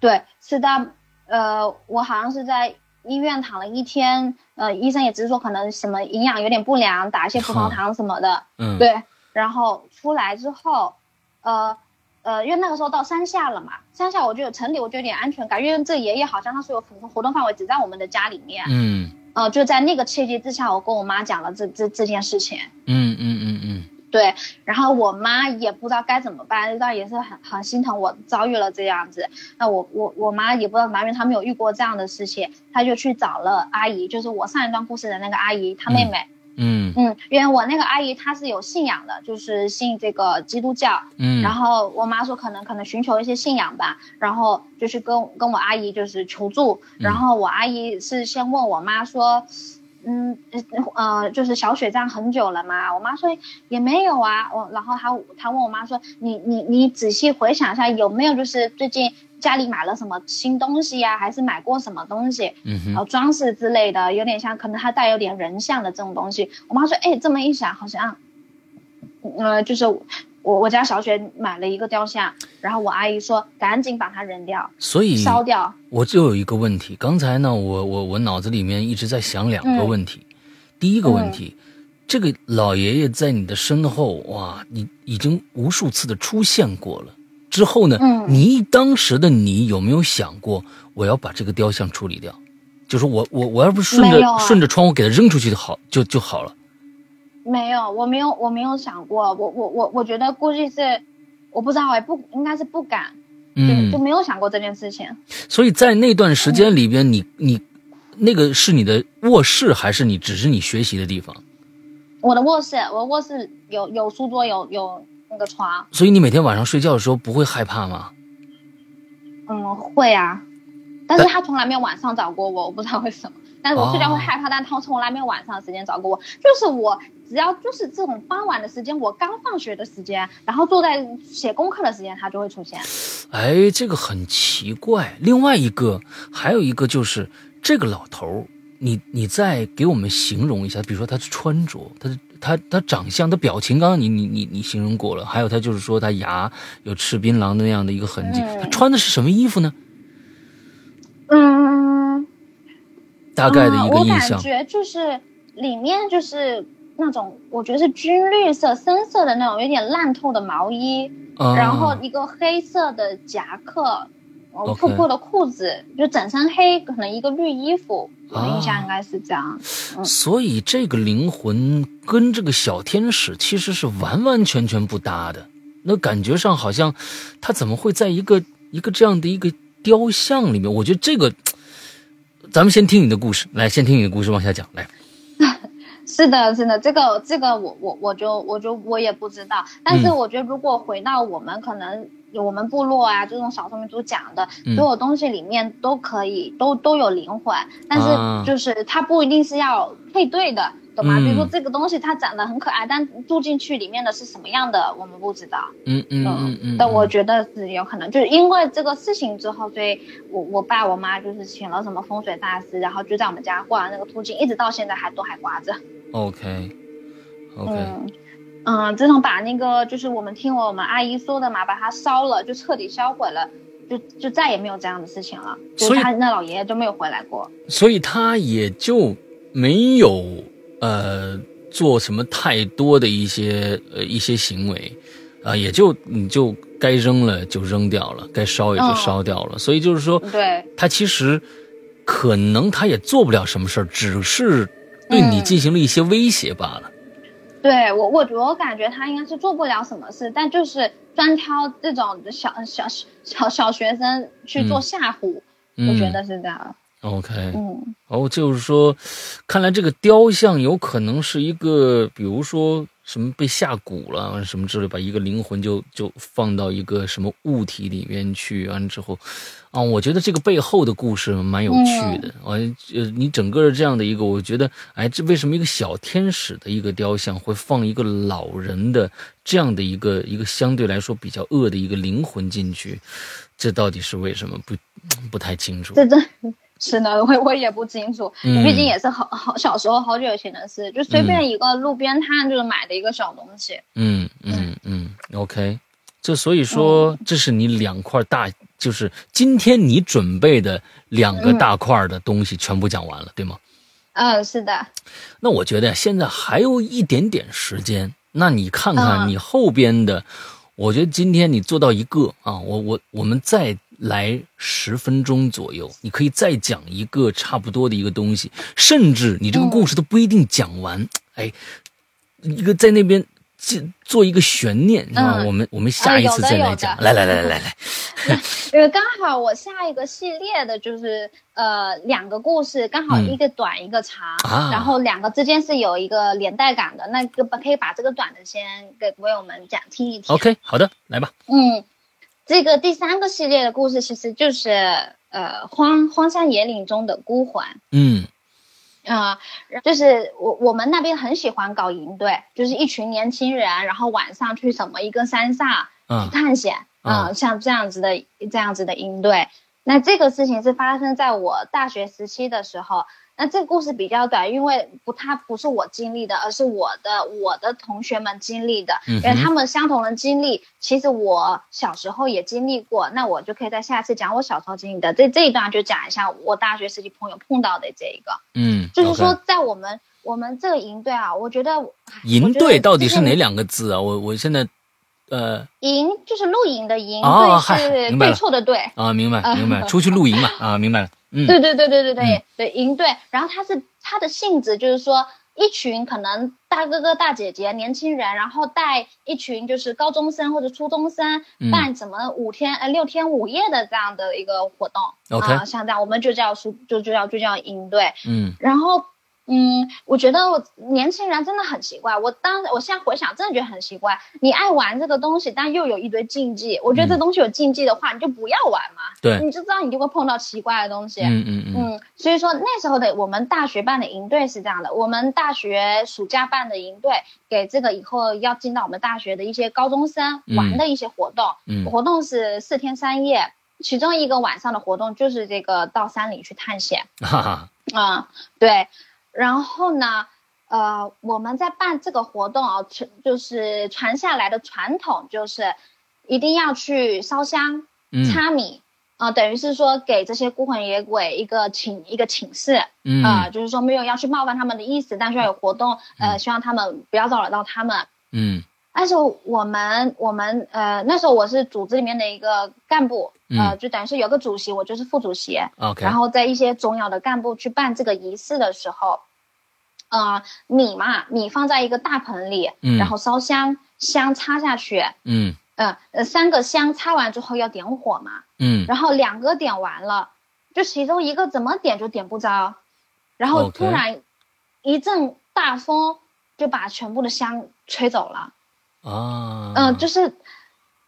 对，是到呃，我好像是在医院躺了一天，呃，医生也只是说可能什么营养有点不良，打一些葡萄糖什么的。嗯，对，然后出来之后，呃呃，因为那个时候到山下了嘛，山下我就有城里我就有点安全感，因为这爷爷好像他所有活活动范围只在我们的家里面。嗯呃，就在那个契机之下，我跟我妈讲了这这这件事情。嗯嗯嗯嗯对，然后我妈也不知道该怎么办，倒也是很很心疼我遭遇了这样子。那我我我妈也不知道怎么办，因为她没有遇过这样的事情，她就去找了阿姨，就是我上一段故事的那个阿姨，她妹妹。嗯嗯，因为我那个阿姨她是有信仰的，就是信这个基督教。嗯，然后我妈说可能可能寻求一些信仰吧，然后就去跟跟我阿姨就是求助，然后我阿姨是先问我妈说，嗯呃就是小雪这样很久了嘛，我妈说也没有啊，我然后她她问我妈说你你你仔细回想一下有没有就是最近家里买了什么新东西呀、还是买过什么东西，嗯然后装饰之类的，有点像可能它带有点人像的这种东西。我妈说，哎，这么一想好像，呃，就是我我家小雪买了一个雕像，然后我阿姨说赶紧把它扔掉，所以烧掉。我就有一个问题，刚才呢，我我我脑子里面一直在想两个问题。第一个问题，这个老爷爷在你的身后，哇，你已经无数次的出现过了。之后呢？嗯，你当时的你有没有想过，我要把这个雕像处理掉？就是我我我要不顺着顺着窗户给它扔出去就好就就好了。没有，我没有我没有想过，我我我我觉得估计是，我不知道哎，不应该是不敢，嗯，就没有想过这件事情。所以在那段时间里边，你你那个是你的卧室还是你只是你学习的地方？我的卧室，我的卧室有有书桌，有有那个床。所以你每天晚上睡觉的时候不会害怕吗？嗯，会啊，但是他从来没有晚上找过我，我不知道为什么。但是我睡觉会害怕，但他从来没有晚上的时间找过我。就是我只要就是这种傍晚的时间，我刚放学的时间，然后坐在写功课的时间，他就会出现。哎，这个很奇怪。另外一个，还有一个就是这个老头儿。你你再给我们形容一下，比如说他的穿着，他的他他长相，他表情，刚刚你你你你形容过了，还有他就是说他牙有吃槟榔的那样的一个痕迹，他穿的是什么衣服呢？嗯，大概的一个印象，我感觉就是里面就是那种，我觉得是军绿色、深色的那种，有点烂透的毛衣，然后一个黑色的夹克。破破的裤子，就整身黑，可能一个绿衣服，我的印象应该是这样。所以这个灵魂跟这个小天使其实是完完全全不搭的。那感觉上好像，他怎么会在一个一个这样的一个雕像里面？我觉得这个，咱们先听你的故事，来，先听你的故事往下讲，来。<laughs> 是的，是的，这个这个我我我就我就我也不知道。但是我觉得，如果回到我们可能我们部落啊，这种少数民族讲的所有东西里面，都可以都都有灵魂，但是就是它不一定是要配对的。懂吗？比如说这个东西它长得很可爱，但住进去里面的是什么样的，我们不知道。嗯嗯嗯嗯。但我觉得是有可能，就是因为这个事情之后，所以我我爸我妈就是请了什么风水大师，然后就在我们家挂那个图镜，一直到现在还都还挂着。OK。OK。嗯嗯，自从把那个就是我们听我们阿姨说的嘛，把它烧了，就彻底销毁了，就就再也没有这样的事情了。所以他那老爷爷就没有回来过。所以他也就没有。呃，做什么太多的一些呃一些行为，啊，也就你就该扔了就扔掉了，该烧也就烧掉了。所以就是说，对，他其实可能他也做不了什么事儿，只是对你进行了一些威胁罢了。对我，我我感觉他应该是做不了什么事，但就是专挑这种小小小小学生去做吓唬，我觉得是这样。OK，嗯，哦，就是说，看来这个雕像有可能是一个，比如说什么被下蛊了，什么之类，把一个灵魂就就放到一个什么物体里面去，完之后，啊，我觉得这个背后的故事蛮有趣的。啊，呃，你整个这样的一个，我觉得，哎，这为什么一个小天使的一个雕像会放一个老人的这样的一个一个相对来说比较恶的一个灵魂进去？这到底是为什么？不不太清楚。这这。是的，我我也不清楚，毕竟也是好好小时候好久以前的事，就随便一个路边摊就是买的一个小东西。嗯嗯嗯，OK，这所以说这是你两块大，就是今天你准备的两个大块的东西全部讲完了，对吗？嗯，是的。那我觉得现在还有一点点时间，那你看看你后边的，我觉得今天你做到一个啊，我我我们再。来十分钟左右，你可以再讲一个差不多的一个东西，甚至你这个故事都不一定讲完。哎，一个在那边做做一个悬念，啊，我们我们下一次再来讲。来来来来来来，<laughs> 因为刚好我下一个系列的就是呃两个故事，刚好一个短一个长，然后两个之间是有一个连带感的。那个可以把这个短的先给朋友们讲听一听。OK，好的，来吧。嗯。这个第三个系列的故事其实就是呃荒荒山野岭中的孤魂，嗯，啊，就是我我们那边很喜欢搞营队，就是一群年轻人，然后晚上去什么一个山上去探险，啊，像这样子的这样子的营队。那这个事情是发生在我大学时期的时候。那这个故事比较短，因为不，它不是我经历的，而是我的我的同学们经历的，因为他们相同的经历，其实我小时候也经历过，那我就可以在下次讲我小时候经历的。这这一段，就讲一下我大学时期朋友碰到的这一个，嗯，就是说在我们我们这个营队啊，我觉得营队到底是哪两个字啊？我我现在，呃，营就是露营的营，对是对错的对啊，明白明白，出去露营嘛啊，<laughs> 明白了，嗯，对对对对对对对营队，然后它是它的性质就是说。一群可能大哥哥大姐姐年轻人，然后带一群就是高中生或者初中生办什么五天呃六天五夜的这样的一个活动。啊，像这样我们就叫就就叫就叫营队，嗯，然后。嗯，我觉得我年轻人真的很奇怪。我当我现在回想，真的觉得很奇怪。你爱玩这个东西，但又有一堆禁忌。我觉得这东西有禁忌的话，你就不要玩嘛。对，你就知道你就会碰到奇怪的东西。嗯嗯嗯。嗯，所以说那时候的我们大学办的营队是这样的：我们大学暑假办的营队，给这个以后要进到我们大学的一些高中生玩的一些活动。嗯。活动是四天三夜，其中一个晚上的活动就是这个到山里去探险。哈哈。嗯，对。然后呢，呃，我们在办这个活动啊，传就是传下来的传统，就是一定要去烧香、插米啊，等于是说给这些孤魂野鬼一个请一个请示，啊，就是说没有要去冒犯他们的意思，但是要有活动，呃，希望他们不要骚扰到他们。嗯，但是我们我们呃那时候我是组织里面的一个干部，呃，就等于是有个主席，我就是副主席。OK，然后在一些重要的干部去办这个仪式的时候。呃，米嘛，米放在一个大盆里，然后烧香，香插下去，嗯，呃，三个香插完之后要点火嘛，嗯，然后两个点完了，就其中一个怎么点就点不着，然后突然一阵大风就把全部的香吹走了，啊，嗯，就是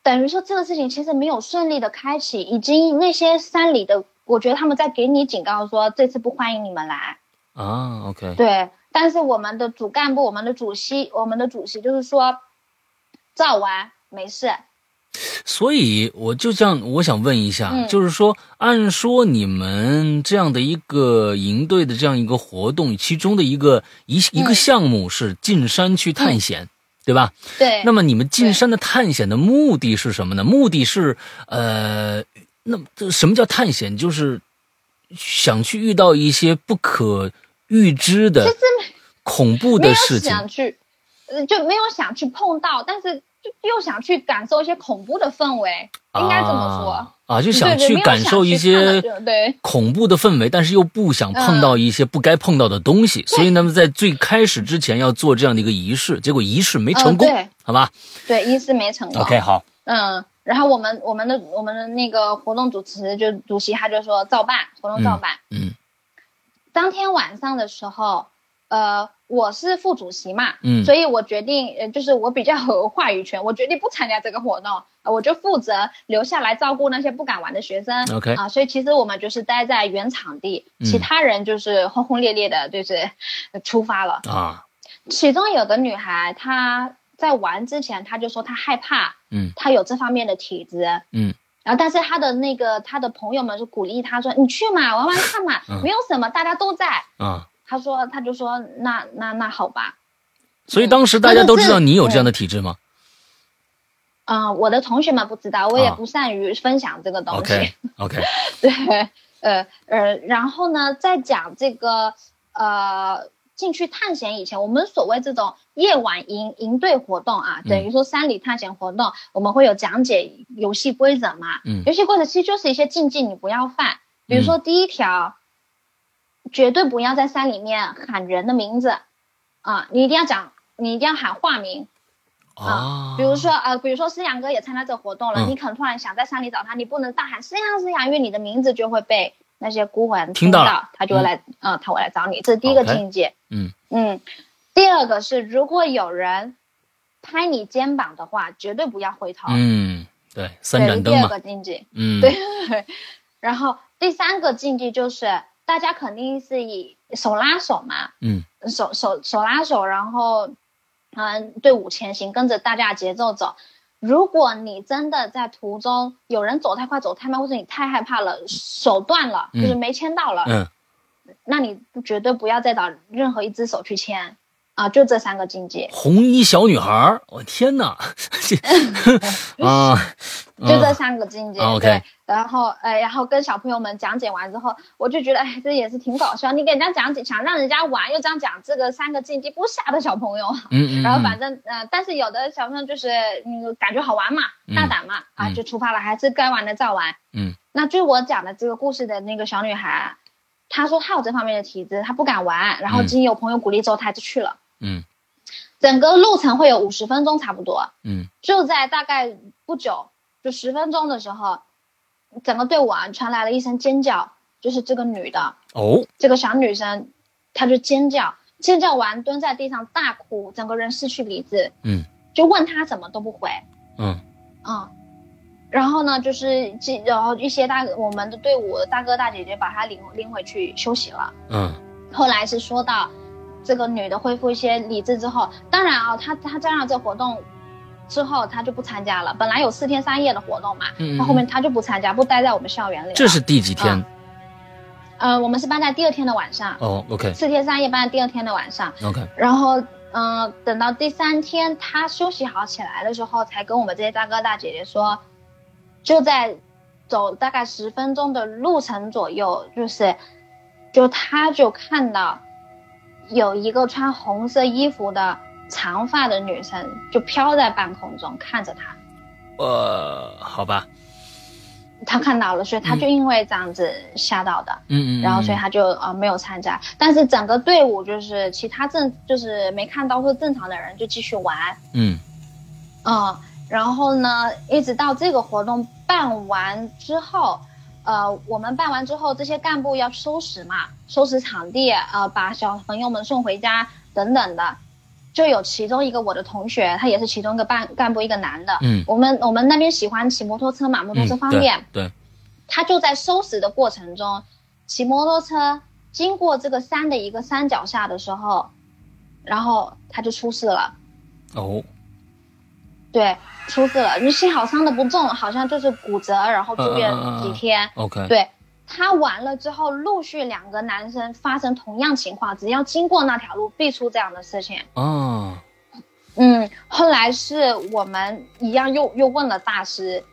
等于说这个事情其实没有顺利的开启，已经那些山里的，我觉得他们在给你警告说这次不欢迎你们来，啊，OK，对。但是我们的主干部，我们的主席，我们的主席就是说，照完没事。所以我就这样，我想问一下，就是说，按说你们这样的一个营队的这样一个活动，其中的一个一一个项目是进山去探险，对吧？对。那么你们进山的探险的目的是什么呢？目的是呃，那这什么叫探险？就是想去遇到一些不可。预知的恐怖的事情，想去，就没有想去碰到，但是就又想去感受一些恐怖的氛围，应该这么说啊，就想去感受一些对。恐怖的氛围，但是又不想碰到一些不该碰到的东西，所以那么在最开始之前要做这样的一个仪式，结果仪式没成功，好吧？对，仪式没成功。OK，好，嗯，然后我们我们的我们的那个活动主持就主席他就说照办，活动照办，嗯。当天晚上的时候，呃，我是副主席嘛，嗯，所以我决定，呃，就是我比较 <laughs> 有话语权，我决定不参加这个活动，我就负责留下来照顾那些不敢玩的学生，OK，啊，所以其实我们就是待在原场地，其他人就是轰轰烈烈的，就是 <laughs> 出发了啊。其中有个女孩，她在玩之前，她就说她害怕，嗯，她有这方面的体质，嗯。然后，但是他的那个他的朋友们就鼓励他说：“你去嘛，玩玩看嘛，没有什么，大家都在。”啊，他说，他就说：“那那那好吧。”所以当时大家都知道你有这样的体质吗？啊，我的同学们不知道，我也不善于分享这个东西。<laughs> OK OK。对，呃呃，然后呢，再讲这个呃。进去探险以前，我们所谓这种夜晚营营队活动啊，等于说山里探险活动，我们会有讲解游戏规则嘛。嗯，游戏规则其实就是一些禁忌，你不要犯。比如说第一条，绝对不要在山里面喊人的名字啊，你一定要讲，你一定要喊化名啊。比如说呃，比如说思阳哥也参加这个活动了，你可能突然想在山里找他，你不能大喊思阳思阳，因为你的名字就会被。那些孤魂听到，他就会来，嗯，他会来找你。这是第一个境界。嗯嗯，第二个是，如果有人拍你肩膀的话，绝对不要回头。嗯，对，三盏灯第二个境界。嗯，对。然后第三个境界就是，大家肯定是以手拉手嘛。嗯。手手手拉手，然后，嗯，队伍前行，跟着大家节奏走。如果你真的在途中有人走太快、走太慢，或者你太害怕了，手断了，就是没牵到了，嗯，那你绝对不要再找任何一只手去牵，啊，就这三个境界。红衣小女孩，我天哪！<laughs> 啊，就这三个境界。OK。然后，呃，然后跟小朋友们讲解完之后，我就觉得，哎，这也是挺搞笑。你给人家讲解，想让人家玩，又这样讲这个三个境界，不吓的小朋友。嗯嗯。然后反正，呃，但是有的小朋友就是，嗯，感觉好玩嘛，大胆嘛，啊，就出发了，还是该玩的照玩。嗯。那据我讲的这个故事的那个小女孩，她说她有这方面的体质，她不敢玩。然后经有朋友鼓励之后，她就去了。嗯。整个路程会有五十分钟差不多。嗯。就在大概不久，就十分钟的时候。整个队伍啊，传来了一声尖叫，就是这个女的哦，这个小女生，她就尖叫，尖叫完蹲在地上大哭，整个人失去理智。嗯，就问她怎么都不回。嗯嗯，然后呢，就是这，然后一些大我们的队伍大哥大姐姐把她领领回去休息了。嗯，后来是说到这个女的恢复一些理智之后，当然啊，她她加上这活动。之后她就不参加了，本来有四天三夜的活动嘛，她后面她就不参加，不待在我们校园里。这是第几天？呃，我们是办在第二天的晚上。哦，OK。四天三夜办在第二天的晚上。OK。然后，嗯，等到第三天他休息好起来的时候，才跟我们这些大哥大姐姐说，就在走大概十分钟的路程左右，就是，就他就看到有一个穿红色衣服的。长发的女生就飘在半空中看着他，呃，好吧，他看到了，所以他就因为这样子吓到的，嗯嗯，然后所以他就呃没有参加，但是整个队伍就是其他正就是没看到或正常的人就继续玩，嗯，嗯，然后呢，一直到这个活动办完之后，呃，我们办完之后，这些干部要收拾嘛，收拾场地，呃，把小朋友们送回家等等的。就有其中一个我的同学，他也是其中一个办干部，一个男的。嗯，我们我们那边喜欢骑摩托车嘛，摩托车方便。对，他就在收拾的过程中，骑摩托车经过这个山的一个山脚下的时候，然后他就出事了。哦，对，出事了，你幸好伤的不重，好像就是骨折，然后住院几天。OK，对。他完了之后，陆续两个男生发生同样情况，只要经过那条路，必出这样的事情。哦，嗯，后来是我们一样又又问了大师，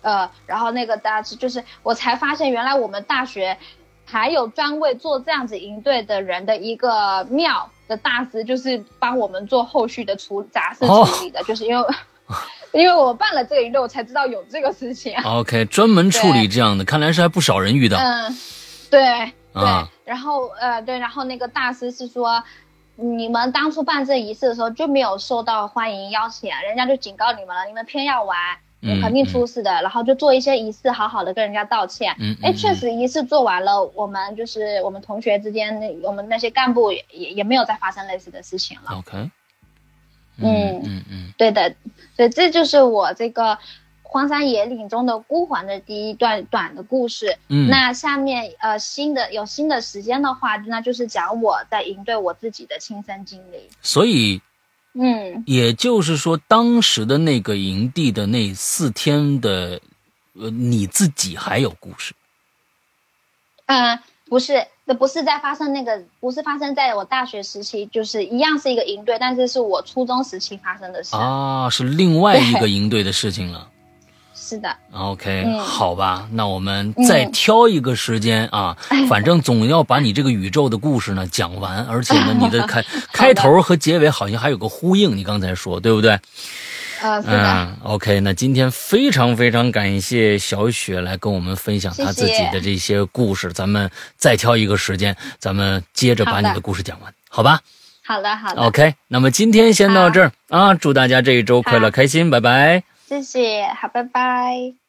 呃，然后那个大师就是我才发现，原来我们大学还有专为做这样子营队的人的一个庙的大师，就是帮我们做后续的处杂事处理的，就是因为。<laughs> 因为我办了这个营队，我才知道有这个事情。OK，专门处理这样的，看来是还不少人遇到。嗯，对对。然后呃，对，然后那个大师是说，你们当初办这仪式的时候就没有受到欢迎邀请，人家就警告你们了，你们偏要玩，你肯定出事的。然后就做一些仪式，好好的跟人家道歉。嗯。哎，确实仪式做完了，我们就是我们同学之间，那我们那些干部也也没有再发生类似的事情了。OK。嗯嗯嗯，对的，所以这就是我这个荒山野岭中的孤魂的第一段短的故事。嗯，那下面呃新的有新的时间的话，那就是讲我在营队我自己的亲身经历。所以，嗯，也就是说，当时的那个营地的那四天的，呃，你自己还有故事？嗯，不是。那不是在发生那个，不是发生在我大学时期，就是一样是一个营队，但是是我初中时期发生的事啊，是另外一个营队的事情了。<laughs> 是的。OK，好吧，那我们再挑一个时间啊，<laughs> 反正总要把你这个宇宙的故事呢讲完，而且呢，你的开 <laughs> 开头和结尾好像还有个呼应，你刚才说对不对？<laughs> 嗯，OK，那今天非常非常感谢小雪来跟我们分享她自己的这些故事，咱们再挑一个时间，咱们接着把你的故事讲完，好吧？好的，好的。OK，那么今天先到这儿啊，祝大家这一周快乐开心，拜拜。谢谢，好，拜拜。